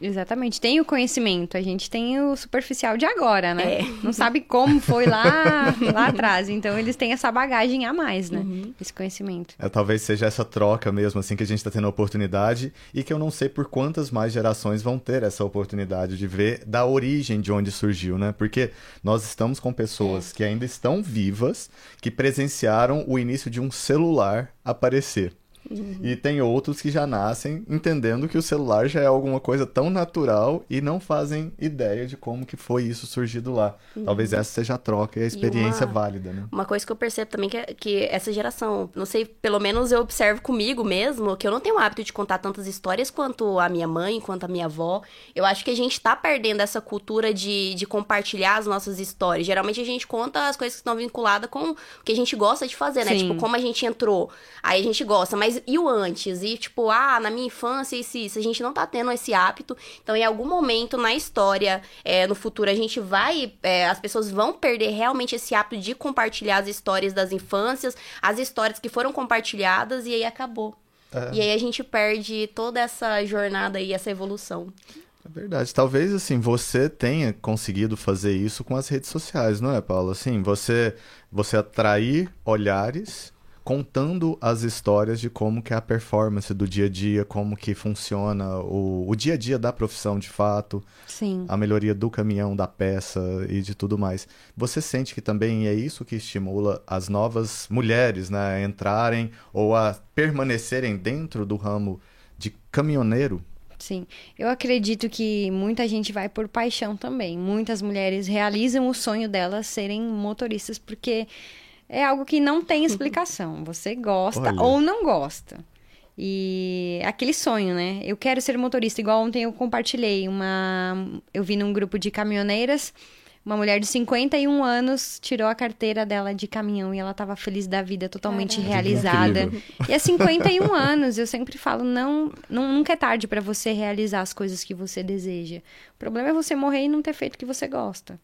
Exatamente. Tem o conhecimento, a gente tem o superficial de agora, né? É. Não sabe como foi lá, lá atrás. Então, eles têm essa bagagem a mais, né? Uhum. Esse conhecimento. É, talvez seja essa troca mesmo, assim, que a gente está tendo a oportunidade e que eu não sei por quantas mais gerações vão ter essa oportunidade de ver da origem de onde surgiu, né? Porque nós estamos com pessoas é. que ainda estão vivas, que presenciaram o início de um celular aparecer. Uhum. E tem outros que já nascem entendendo que o celular já é alguma coisa tão natural e não fazem ideia de como que foi isso surgido lá. Uhum. Talvez essa seja a troca e a experiência e uma, válida, né? Uma coisa que eu percebo também que, é, que essa geração, não sei, pelo menos eu observo comigo mesmo, que eu não tenho o hábito de contar tantas histórias quanto a minha mãe, quanto a minha avó. Eu acho que a gente tá perdendo essa cultura de, de compartilhar as nossas histórias. Geralmente a gente conta as coisas que estão vinculadas com o que a gente gosta de fazer, né? Sim. Tipo, como a gente entrou, aí a gente gosta, mas e o antes? E tipo, ah, na minha infância, isso, isso. A gente não tá tendo esse hábito. Então, em algum momento na história, é, no futuro, a gente vai. É, as pessoas vão perder realmente esse hábito de compartilhar as histórias das infâncias, as histórias que foram compartilhadas, e aí acabou. É. E aí a gente perde toda essa jornada e essa evolução. É verdade. Talvez, assim, você tenha conseguido fazer isso com as redes sociais, não é, Paulo? Assim, você, você atrair olhares contando as histórias de como que é a performance do dia a dia, como que funciona o, o dia a dia da profissão de fato, Sim. a melhoria do caminhão, da peça e de tudo mais. Você sente que também é isso que estimula as novas mulheres né, a entrarem ou a permanecerem dentro do ramo de caminhoneiro? Sim, eu acredito que muita gente vai por paixão também. Muitas mulheres realizam o sonho delas serem motoristas porque é algo que não tem explicação. Você gosta Olha. ou não gosta. E aquele sonho, né? Eu quero ser motorista. Igual ontem eu compartilhei uma. Eu vi num grupo de caminhoneiras. Uma mulher de 51 anos tirou a carteira dela de caminhão e ela estava feliz da vida, totalmente Caramba. realizada. E há 51 anos, eu sempre falo, não, não nunca é tarde para você realizar as coisas que você deseja. O problema é você morrer e não ter feito o que você gosta.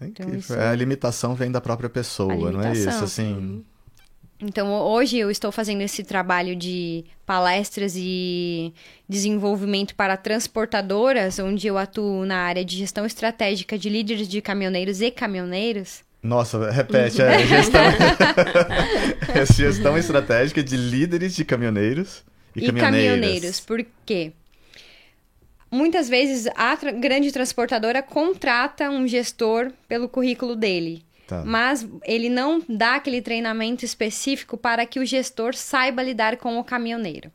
É então, isso... A limitação vem da própria pessoa, não é isso? Assim. Então, hoje eu estou fazendo esse trabalho de palestras e desenvolvimento para transportadoras, onde eu atuo na área de gestão estratégica de líderes de caminhoneiros e caminhoneiros. Nossa, repete, é gestão... gestão estratégica de líderes de caminhoneiros e, e caminhoneiros. Por quê? Muitas vezes a tra grande transportadora contrata um gestor pelo currículo dele. Tá. Mas ele não dá aquele treinamento específico para que o gestor saiba lidar com o caminhoneiro.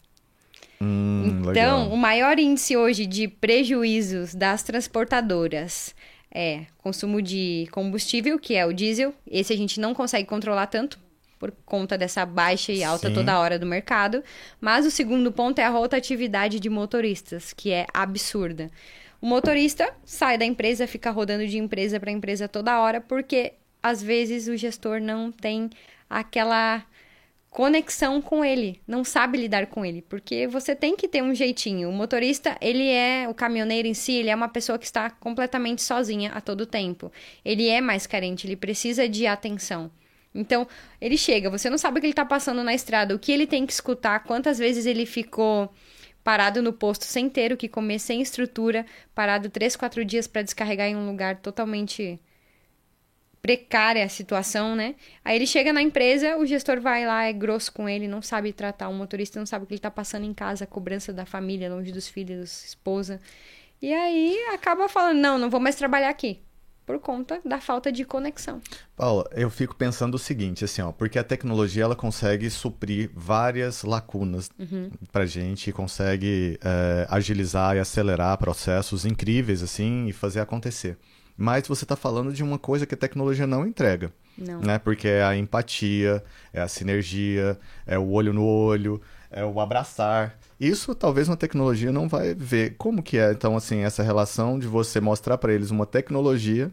Hum, então, legal. o maior índice hoje de prejuízos das transportadoras é consumo de combustível, que é o diesel. Esse a gente não consegue controlar tanto por conta dessa baixa e alta Sim. toda hora do mercado. Mas o segundo ponto é a rotatividade de motoristas, que é absurda. O motorista sai da empresa, fica rodando de empresa para empresa toda hora, porque às vezes o gestor não tem aquela conexão com ele, não sabe lidar com ele, porque você tem que ter um jeitinho. O motorista, ele é o caminhoneiro em si, ele é uma pessoa que está completamente sozinha a todo tempo. Ele é mais carente, ele precisa de atenção. Então, ele chega, você não sabe o que ele tá passando na estrada, o que ele tem que escutar, quantas vezes ele ficou parado no posto sem ter o que comer, sem estrutura, parado três, quatro dias para descarregar em um lugar totalmente precária a situação, né? Aí ele chega na empresa, o gestor vai lá, é grosso com ele, não sabe tratar o motorista, não sabe o que ele tá passando em casa, cobrança da família, longe dos filhos, esposa. E aí acaba falando: não, não vou mais trabalhar aqui. Por conta da falta de conexão. Paula, eu fico pensando o seguinte, assim, ó, porque a tecnologia ela consegue suprir várias lacunas uhum. pra gente, consegue é, agilizar e acelerar processos incríveis, assim, e fazer acontecer. Mas você está falando de uma coisa que a tecnologia não entrega. Não. Né? Porque é a empatia, é a sinergia, é o olho no olho, é o abraçar. Isso talvez uma tecnologia não vai ver. Como que é, então, assim, essa relação de você mostrar para eles uma tecnologia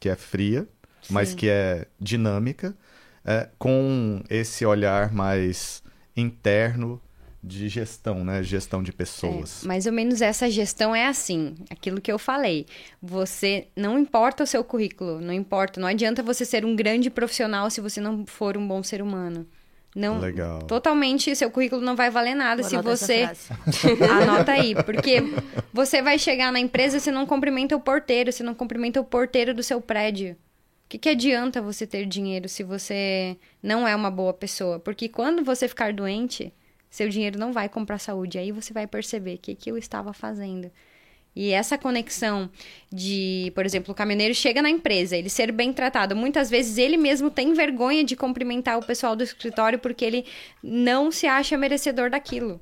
que é fria, Sim. mas que é dinâmica, é, com esse olhar mais interno de gestão, né? Gestão de pessoas. É, mais ou menos essa gestão é assim, aquilo que eu falei. Você não importa o seu currículo, não importa, não adianta você ser um grande profissional se você não for um bom ser humano. Não, Legal. Totalmente, seu currículo não vai valer nada Vou se você. Anota aí, porque você vai chegar na empresa se não cumprimenta o porteiro, se não cumprimenta o porteiro do seu prédio. O que, que adianta você ter dinheiro se você não é uma boa pessoa? Porque quando você ficar doente, seu dinheiro não vai comprar saúde. Aí você vai perceber o que, que eu estava fazendo. E essa conexão de, por exemplo, o caminhoneiro chega na empresa, ele ser bem tratado. Muitas vezes ele mesmo tem vergonha de cumprimentar o pessoal do escritório porque ele não se acha merecedor daquilo.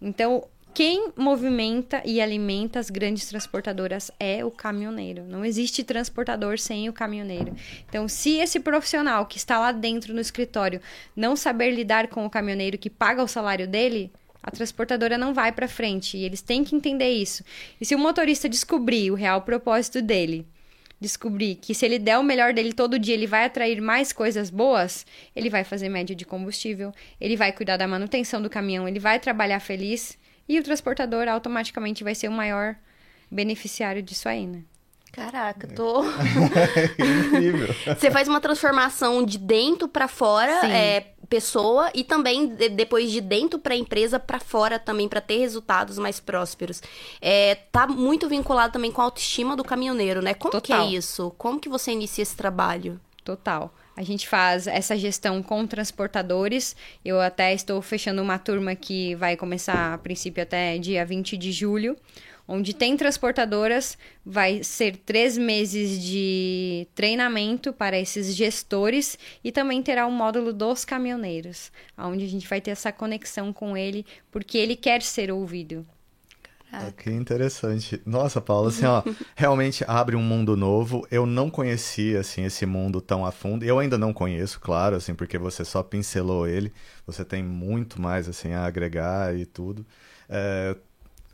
Então, quem movimenta e alimenta as grandes transportadoras é o caminhoneiro. Não existe transportador sem o caminhoneiro. Então, se esse profissional que está lá dentro no escritório não saber lidar com o caminhoneiro que paga o salário dele, a transportadora não vai para frente. E eles têm que entender isso. E se o motorista descobrir o real propósito dele, descobrir que se ele der o melhor dele todo dia, ele vai atrair mais coisas boas, ele vai fazer média de combustível, ele vai cuidar da manutenção do caminhão, ele vai trabalhar feliz e o transportador automaticamente vai ser o maior beneficiário disso aí, né? Caraca, tô. Incrível. Você faz uma transformação de dentro para fora, é, pessoa, e também de, depois de dentro para empresa para fora também para ter resultados mais prósperos. É, tá muito vinculado também com a autoestima do caminhoneiro, né? Como Total. que é isso? Como que você inicia esse trabalho? Total. A gente faz essa gestão com transportadores. Eu até estou fechando uma turma que vai começar a princípio até dia 20 de julho. Onde tem transportadoras, vai ser três meses de treinamento para esses gestores e também terá o um módulo dos caminhoneiros, onde a gente vai ter essa conexão com ele, porque ele quer ser ouvido. Ah, que interessante. Nossa, Paula, assim, ó, realmente abre um mundo novo. Eu não conhecia, assim, esse mundo tão a fundo. Eu ainda não conheço, claro, assim, porque você só pincelou ele. Você tem muito mais, assim, a agregar e tudo. É,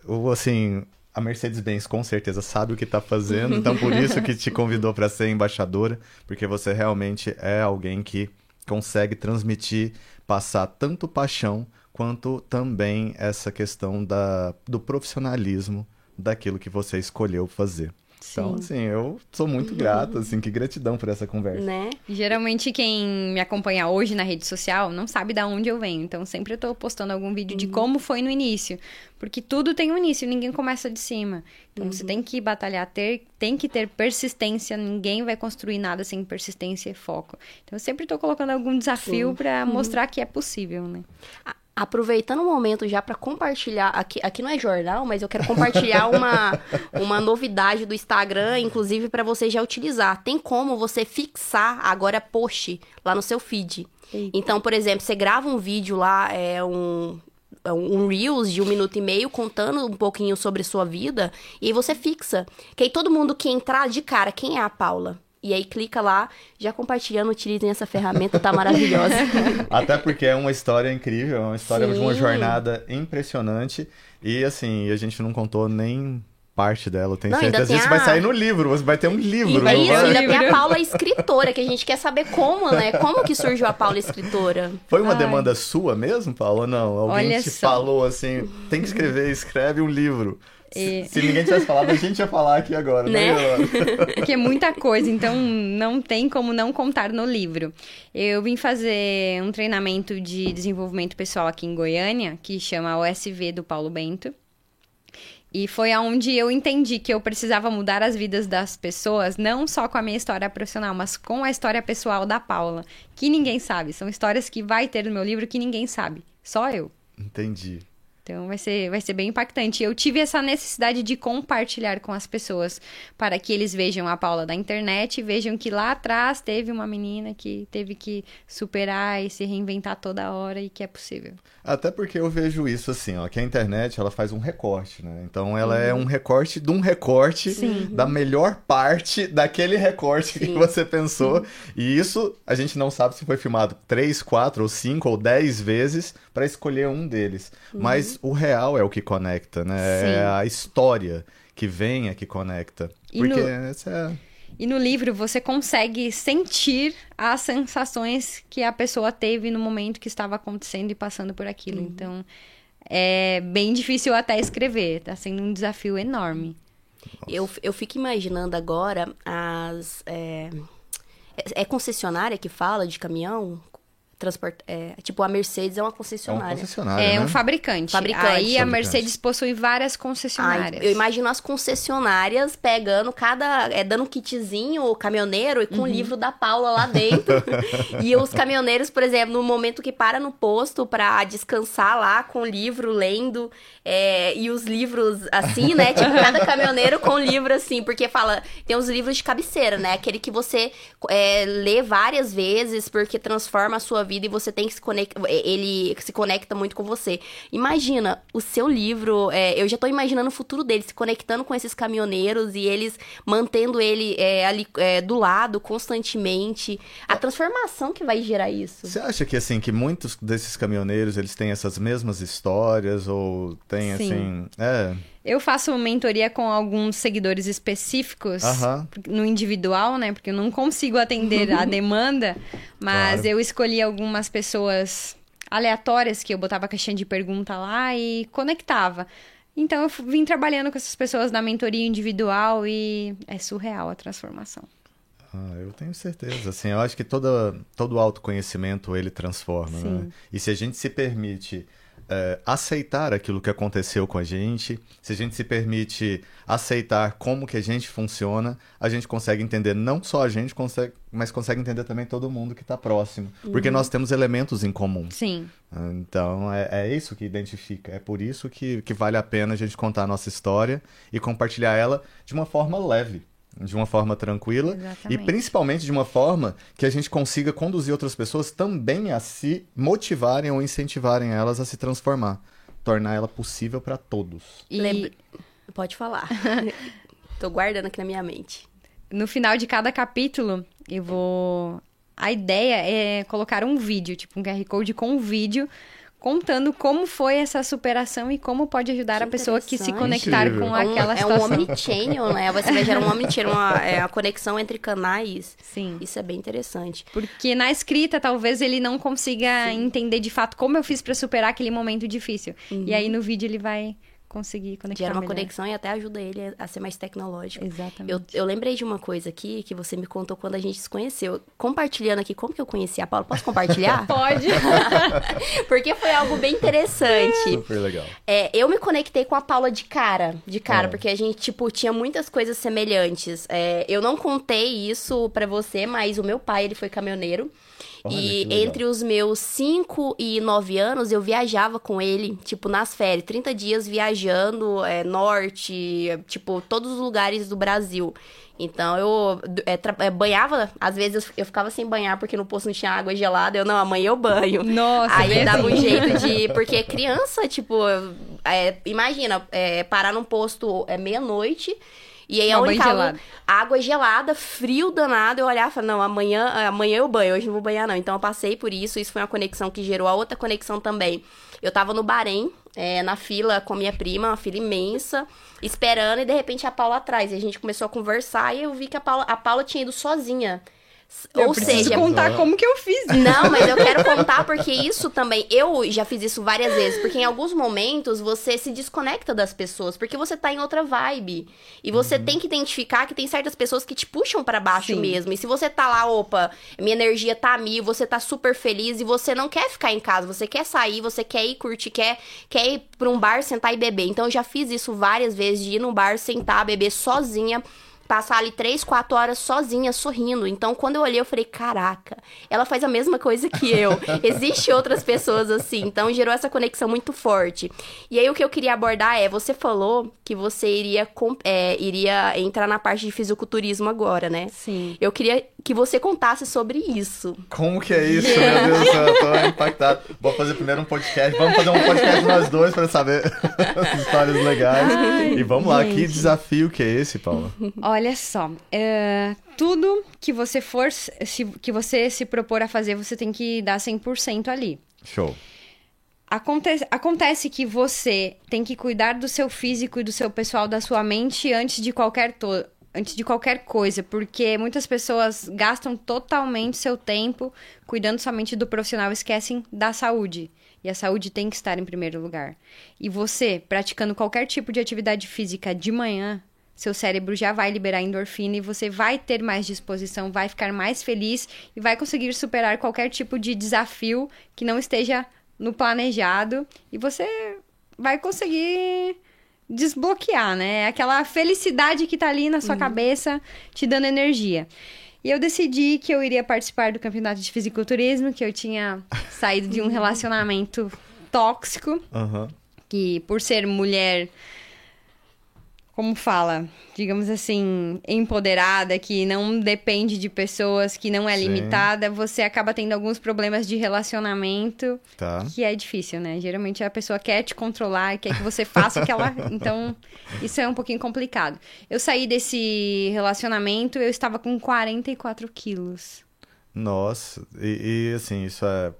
o, assim, a Mercedes-Benz com certeza sabe o que está fazendo, então por isso que te convidou para ser embaixadora, porque você realmente é alguém que consegue transmitir, passar tanto paixão quanto também essa questão da, do profissionalismo daquilo que você escolheu fazer. Então, assim, eu sou muito grato, assim, que gratidão por essa conversa. Né? Geralmente quem me acompanha hoje na rede social não sabe de onde eu venho, então sempre eu tô postando algum vídeo uhum. de como foi no início, porque tudo tem um início, ninguém começa de cima. Então uhum. você tem que batalhar, ter, tem que ter persistência, ninguém vai construir nada sem persistência e foco. Então eu sempre tô colocando algum desafio para uhum. mostrar que é possível, né? Aproveitando o momento já para compartilhar, aqui, aqui não é jornal, mas eu quero compartilhar uma, uma novidade do Instagram, inclusive para você já utilizar. Tem como você fixar agora post lá no seu feed. Eita. Então, por exemplo, você grava um vídeo lá, é um, é um Reels de um minuto e meio contando um pouquinho sobre sua vida, e você fixa. Que aí todo mundo que entrar de cara, quem é a Paula? E aí clica lá, já compartilhando, utilizem essa ferramenta, tá maravilhosa. Até porque é uma história incrível, é uma história Sim. de uma jornada impressionante. E assim, a gente não contou nem parte dela, eu tenho não, certeza. Isso a... vai sair no livro, você vai ter um livro. E isso, ainda tem a Paula escritora, que a gente quer saber como, né? Como que surgiu a Paula escritora? Foi uma Ai. demanda sua mesmo, Paula? Não, alguém Olha te só. falou assim, tem que escrever, escreve um livro. E... Se, ninguém tivesse falado, a gente ia falar aqui agora, né? Porque é muita coisa, então não tem como não contar no livro. Eu vim fazer um treinamento de desenvolvimento pessoal aqui em Goiânia, que chama OSV do Paulo Bento. E foi aonde eu entendi que eu precisava mudar as vidas das pessoas, não só com a minha história profissional, mas com a história pessoal da Paula, que ninguém sabe. São histórias que vai ter no meu livro que ninguém sabe, só eu. Entendi. Então vai ser, vai ser bem impactante. Eu tive essa necessidade de compartilhar com as pessoas para que eles vejam a Paula da internet e vejam que lá atrás teve uma menina que teve que superar e se reinventar toda hora e que é possível. Até porque eu vejo isso assim, ó, que a internet ela faz um recorte, né? Então ela uhum. é um recorte de um recorte Sim. da melhor parte daquele recorte Sim. que você pensou. Sim. E isso a gente não sabe se foi filmado três, quatro, ou cinco, ou dez vezes para escolher um deles. Uhum. Mas o real é o que conecta, né? É a história que vem é que conecta. E porque no... essa é e no livro você consegue sentir as sensações que a pessoa teve no momento que estava acontecendo e passando por aquilo. Uhum. Então, é bem difícil até escrever. Tá sendo um desafio enorme. Eu, eu fico imaginando agora as. É, é, é concessionária que fala de caminhão? Transporte. É, tipo, a Mercedes é uma concessionária. É, uma concessionária, é né? um fabricante. fabricante. Aí a Mercedes possui várias concessionárias. Ai, eu imagino as concessionárias pegando cada. É, dando um kitzinho caminhoneiro e com o uhum. livro da Paula lá dentro. e os caminhoneiros, por exemplo, no momento que para no posto pra descansar lá com o livro, lendo. É, e os livros assim, né? Tipo, cada caminhoneiro com um livro assim, porque fala, tem os livros de cabeceira, né? Aquele que você é, lê várias vezes porque transforma a sua vida e você tem que se conectar. Ele se conecta muito com você. Imagina o seu livro. É, eu já tô imaginando o futuro dele, se conectando com esses caminhoneiros e eles mantendo ele é, ali é, do lado constantemente. A transformação que vai gerar isso. Você acha que assim, que muitos desses caminhoneiros eles têm essas mesmas histórias ou tem Sim. assim. É. Eu faço mentoria com alguns seguidores específicos no individual, né? Porque eu não consigo atender a demanda, mas claro. eu escolhi algumas pessoas aleatórias que eu botava a caixinha de pergunta lá e conectava. Então eu vim trabalhando com essas pessoas na mentoria individual e é surreal a transformação. Ah, eu tenho certeza. Assim, eu acho que toda, todo autoconhecimento ele transforma, né? E se a gente se permite é, aceitar aquilo que aconteceu com a gente, se a gente se permite aceitar como que a gente funciona, a gente consegue entender não só a gente, consegue, mas consegue entender também todo mundo que está próximo. Uhum. Porque nós temos elementos em comum. Sim. Então é, é isso que identifica. É por isso que, que vale a pena a gente contar a nossa história e compartilhar ela de uma forma leve de uma forma tranquila Exatamente. e principalmente de uma forma que a gente consiga conduzir outras pessoas também a se motivarem ou incentivarem elas a se transformar, tornar ela possível para todos. E... Pode falar. Tô guardando aqui na minha mente. No final de cada capítulo, eu vou a ideia é colocar um vídeo, tipo um QR Code com um vídeo contando como foi essa superação e como pode ajudar que a pessoa que se conectar com é aquela situação. É um omnichannel, né? Você vai gerar um omnichannel, uma, é, a conexão entre canais. Sim. Isso é bem interessante. Porque na escrita, talvez ele não consiga Sim. entender de fato como eu fiz para superar aquele momento difícil. Uhum. E aí no vídeo ele vai conseguir conectar Gera uma melhor. conexão e até ajuda ele a ser mais tecnológico. Exatamente. Eu, eu lembrei de uma coisa aqui que você me contou quando a gente se conheceu. Compartilhando aqui, como que eu conheci a Paula? Posso compartilhar? Pode. Porque foi algo bem interessante. Super legal. É, eu me conectei com a Paula de cara, de cara, é. porque a gente, tipo, tinha muitas coisas semelhantes. É, eu não contei isso para você, mas o meu pai, ele foi caminhoneiro. Olha, e entre os meus 5 e 9 anos, eu viajava com ele, tipo, nas férias, 30 dias viajando, é, norte, tipo, todos os lugares do Brasil. Então eu é, é, banhava, às vezes eu, ficava sem banhar porque no posto não tinha água gelada. Eu, não, amanhã eu banho. Nossa, Aí dava um jeito de. Porque criança, tipo, é, imagina, é, parar num posto é meia-noite e aí a única água, água gelada, frio danado, eu olhava e falava, não, amanhã, amanhã eu banho, hoje não vou banhar não. Então eu passei por isso, isso foi uma conexão que gerou a outra conexão também. Eu tava no Bahrein, é, na fila com minha prima, uma fila imensa, esperando, e de repente a Paula atrás. E a gente começou a conversar e eu vi que a Paula, a Paula tinha ido sozinha Eu Ou seja, contar como que eu fiz. Não, mas eu quero contar porque isso também, eu já fiz isso várias vezes, porque em alguns momentos você se desconecta das pessoas, porque você tá em outra vibe. E você uhum. tem que identificar que tem certas pessoas que te puxam para baixo Sim. mesmo. E se você tá lá, opa, minha energia tá mil, você tá super feliz e você não quer ficar em casa, você quer sair, você quer ir curtir, quer, quer ir pra um bar, sentar e beber. Então eu já fiz isso várias vezes, de ir no bar, sentar, beber sozinha passar ali três, quatro horas sozinha, sorrindo. Então, quando eu olhei, eu falei, caraca, ela faz a mesma coisa que eu. Existem outras pessoas assim. Então, gerou essa conexão muito forte. E aí, o que eu queria abordar é, você falou que você iria, é, iria entrar na parte de fisiculturismo agora, né? Sim. Eu queria que você contasse sobre isso. Como que é isso, meu Deus do céu? Eu tô impactado. Vou fazer primeiro um podcast. Vamos fazer um podcast nós dois para saber as histórias legais. Ai, e vamos lá, que desafio que é esse, Paula? Olha só, é, tudo que você for, se, que você se propor a fazer, você tem que dar 100% ali. Show. Acontece, acontece que você tem que cuidar do seu físico e do seu pessoal, da sua mente antes de qualquer to antes de qualquer coisa, porque muitas pessoas gastam totalmente seu tempo cuidando somente do profissional, esquecem da saúde. E a saúde tem que estar em primeiro lugar. E você, praticando qualquer tipo de atividade física de manhã, seu cérebro já vai liberar endorfina e você vai ter mais disposição, vai ficar mais feliz e vai conseguir superar qualquer tipo de desafio que não esteja no planejado e você vai conseguir desbloquear, né? Aquela felicidade que tá ali na sua uhum. cabeça, te dando energia. E eu decidi que eu iria participar do campeonato de fisiculturismo, que eu tinha saído de um relacionamento tóxico, uhum. que por ser mulher como fala, digamos assim, empoderada, que não depende de pessoas, que não é Sim. limitada, você acaba tendo alguns problemas de relacionamento, tá. que é difícil, né? Geralmente a pessoa quer te controlar, quer que você faça o que ela. Então, isso é um pouquinho complicado. Eu saí desse relacionamento, eu estava com 44 quilos. Nossa, e, e assim, isso é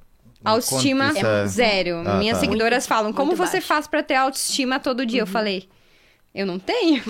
Autoestima é zero. Ah, Minhas tá. seguidoras falam, como você baixo. faz para ter autoestima todo dia? Uhum. Eu falei, eu não tenho.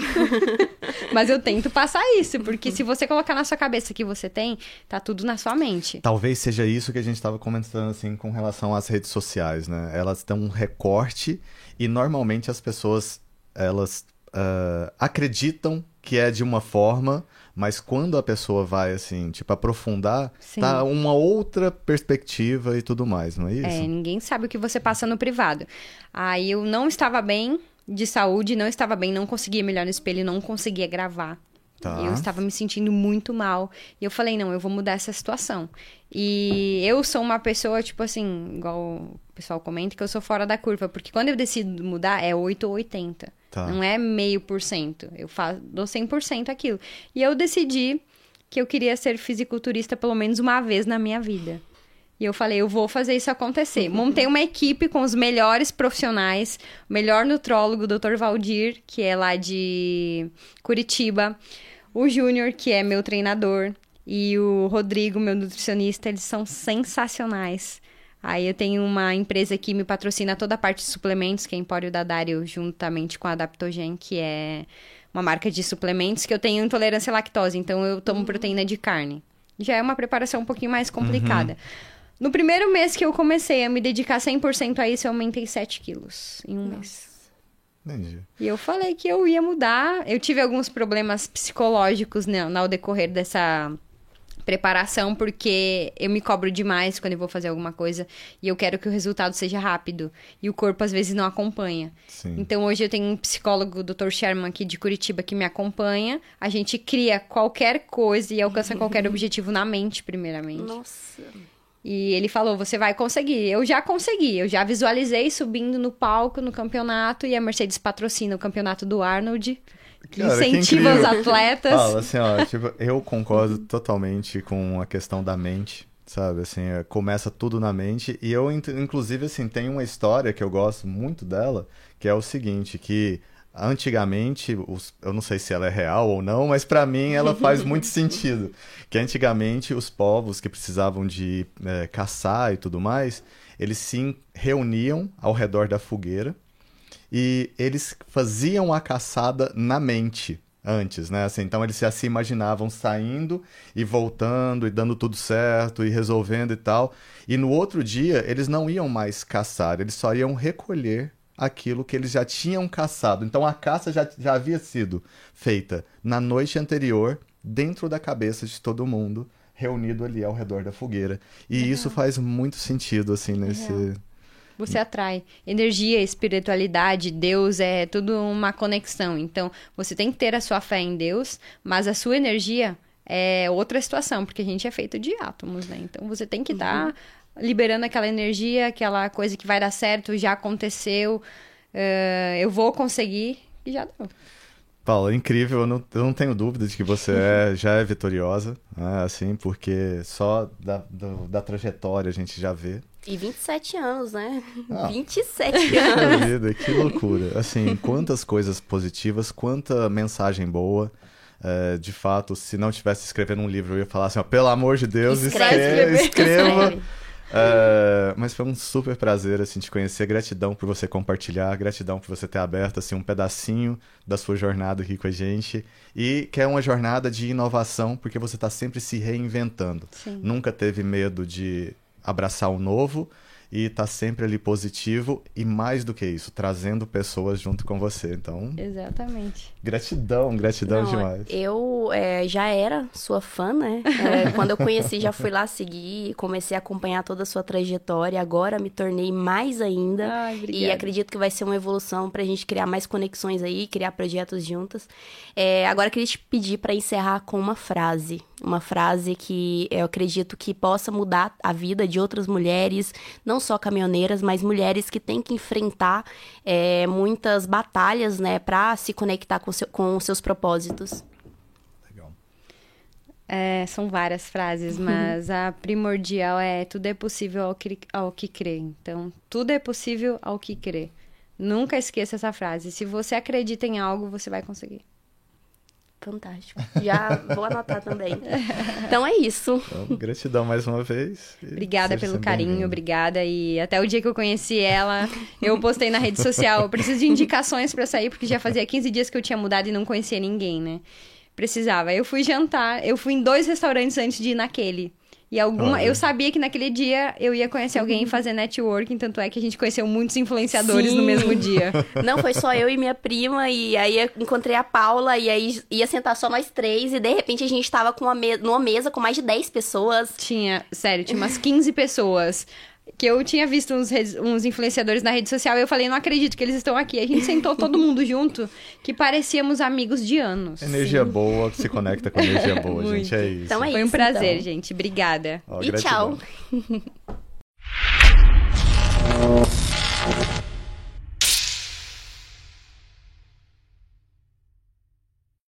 Mas eu tento passar isso, porque se você colocar na sua cabeça que você tem, tá tudo na sua mente. Talvez seja isso que a gente estava comentando assim com relação às redes sociais, né? Elas dão um recorte e normalmente as pessoas elas uh, acreditam que é de uma forma, mas quando a pessoa vai assim, tipo aprofundar, Sim. tá uma outra perspectiva e tudo mais, não é isso? É, ninguém sabe o que você passa no privado. Aí eu não estava bem, de saúde, não estava bem, não conseguia melhor no espelho, não conseguia gravar. Tá. Eu estava me sentindo muito mal. E eu falei, não, eu vou mudar essa situação. E eu sou uma pessoa, tipo assim, igual o pessoal comenta, que eu sou fora da curva. Porque quando eu decido mudar, é 8 ou 80. Tá. Não é meio por cento. Eu faço, dou 100% aquilo. E eu decidi que eu queria ser fisiculturista pelo menos uma vez na minha vida. E eu falei, eu vou fazer isso acontecer. Montei uma equipe com os melhores profissionais, o melhor nutrólogo, o Dr. Valdir, que é lá de Curitiba, o Júnior, que é meu treinador, e o Rodrigo, meu nutricionista, eles são sensacionais. Aí eu tenho uma empresa que me patrocina toda a parte de suplementos, que é Empório da Dário, juntamente com a Adaptogen, que é uma marca de suplementos que eu tenho intolerância à lactose, então eu tomo proteína de carne. Já é uma preparação um pouquinho mais complicada. Uhum. No primeiro mês que eu comecei a me dedicar 100% a isso, eu aumentei 7 quilos em um Nossa. mês. Entendi. E eu falei que eu ia mudar. Eu tive alguns problemas psicológicos né, ao decorrer dessa preparação, porque eu me cobro demais quando eu vou fazer alguma coisa e eu quero que o resultado seja rápido. E o corpo às vezes não acompanha. Sim. Então hoje eu tenho um psicólogo, o Dr. Sherman, aqui de Curitiba, que me acompanha. A gente cria qualquer coisa e alcança qualquer objetivo na mente, primeiramente. Nossa. E ele falou: você vai conseguir. Eu já consegui, eu já visualizei subindo no palco no campeonato e a Mercedes patrocina o campeonato do Arnold. Que Cara, incentiva que os atletas. Fala assim, ó, tipo, eu concordo totalmente com a questão da mente, sabe? Assim, é, começa tudo na mente. E eu, inclusive, assim, tem uma história que eu gosto muito dela, que é o seguinte, que antigamente, os, eu não sei se ela é real ou não, mas para mim ela faz muito sentido. Que antigamente os povos que precisavam de é, caçar e tudo mais, eles se reuniam ao redor da fogueira e eles faziam a caçada na mente. antes, né? Assim, então eles já se imaginavam saindo e voltando e dando tudo certo e resolvendo e tal. E no outro dia eles não iam mais caçar, eles só iam recolher aquilo que eles já tinham caçado. Então a caça já, já havia sido feita na noite anterior, dentro da cabeça de todo mundo, reunido ali ao redor da fogueira. E isso faz muito sentido, assim, nesse. Você atrai energia, espiritualidade, Deus é tudo uma conexão. Então, você tem que ter a sua fé em Deus, mas a sua energia é outra situação, porque a gente é feito de átomos, né? Então, você tem que estar tá uhum. Liberando aquela energia, aquela coisa que vai dar certo, já aconteceu, uh, eu vou conseguir, e já deu. Paulo, é incrível, eu não, eu não tenho dúvida de que você é, já é vitoriosa, né? assim, porque só da, do, da trajetória a gente já vê e 27 anos, né? Ah, 27 anos. Vida, que loucura. Assim, quantas coisas positivas, quanta mensagem boa. É, de fato, se não tivesse escrevendo um livro, eu ia falar assim, ó, pelo amor de Deus, escreve, escreva. É, mas foi um super prazer assim te conhecer. Gratidão por você compartilhar, gratidão por você ter aberto assim um pedacinho da sua jornada aqui com a gente e que é uma jornada de inovação porque você está sempre se reinventando. Sim. Nunca teve medo de abraçar o novo e tá sempre ali positivo e mais do que isso, trazendo pessoas junto com você. Então. Exatamente. Gratidão, gratidão Não, demais. Eu é, já era sua fã, né? É, quando eu conheci, já fui lá seguir, comecei a acompanhar toda a sua trajetória. Agora me tornei mais ainda. Ai, e acredito que vai ser uma evolução pra gente criar mais conexões aí, criar projetos juntas. É, agora queria te pedir para encerrar com uma frase. Uma frase que eu acredito que possa mudar a vida de outras mulheres, não só caminhoneiras, mas mulheres que têm que enfrentar é, muitas batalhas, né, para se conectar com, seu, com seus propósitos. Legal. É, são várias frases, mas a primordial é tudo é possível ao que, ao que crê. Então, tudo é possível ao que crê. Nunca esqueça essa frase. Se você acredita em algo, você vai conseguir. Fantástico. Já vou anotar também. Então é isso. Então, gratidão mais uma vez. Obrigada pelo carinho, obrigada. E até o dia que eu conheci ela, eu postei na rede social. Eu preciso de indicações para sair, porque já fazia 15 dias que eu tinha mudado e não conhecia ninguém, né? Precisava. Eu fui jantar, eu fui em dois restaurantes antes de ir naquele. E alguma. Eu sabia que naquele dia eu ia conhecer alguém e fazer networking, tanto é que a gente conheceu muitos influenciadores Sim. no mesmo dia. Não, foi só eu e minha prima, e aí encontrei a Paula, e aí ia sentar só nós três, e de repente a gente tava com uma me numa mesa com mais de 10 pessoas. Tinha, sério, tinha umas 15 pessoas que eu tinha visto uns, uns influenciadores na rede social e eu falei, não acredito que eles estão aqui. A gente sentou todo mundo junto, que parecíamos amigos de anos. Energia Sim. boa, que se conecta com energia boa, gente. É isso. Então é Foi um prazer, então. gente. Obrigada. Oh, e gratidão. tchau.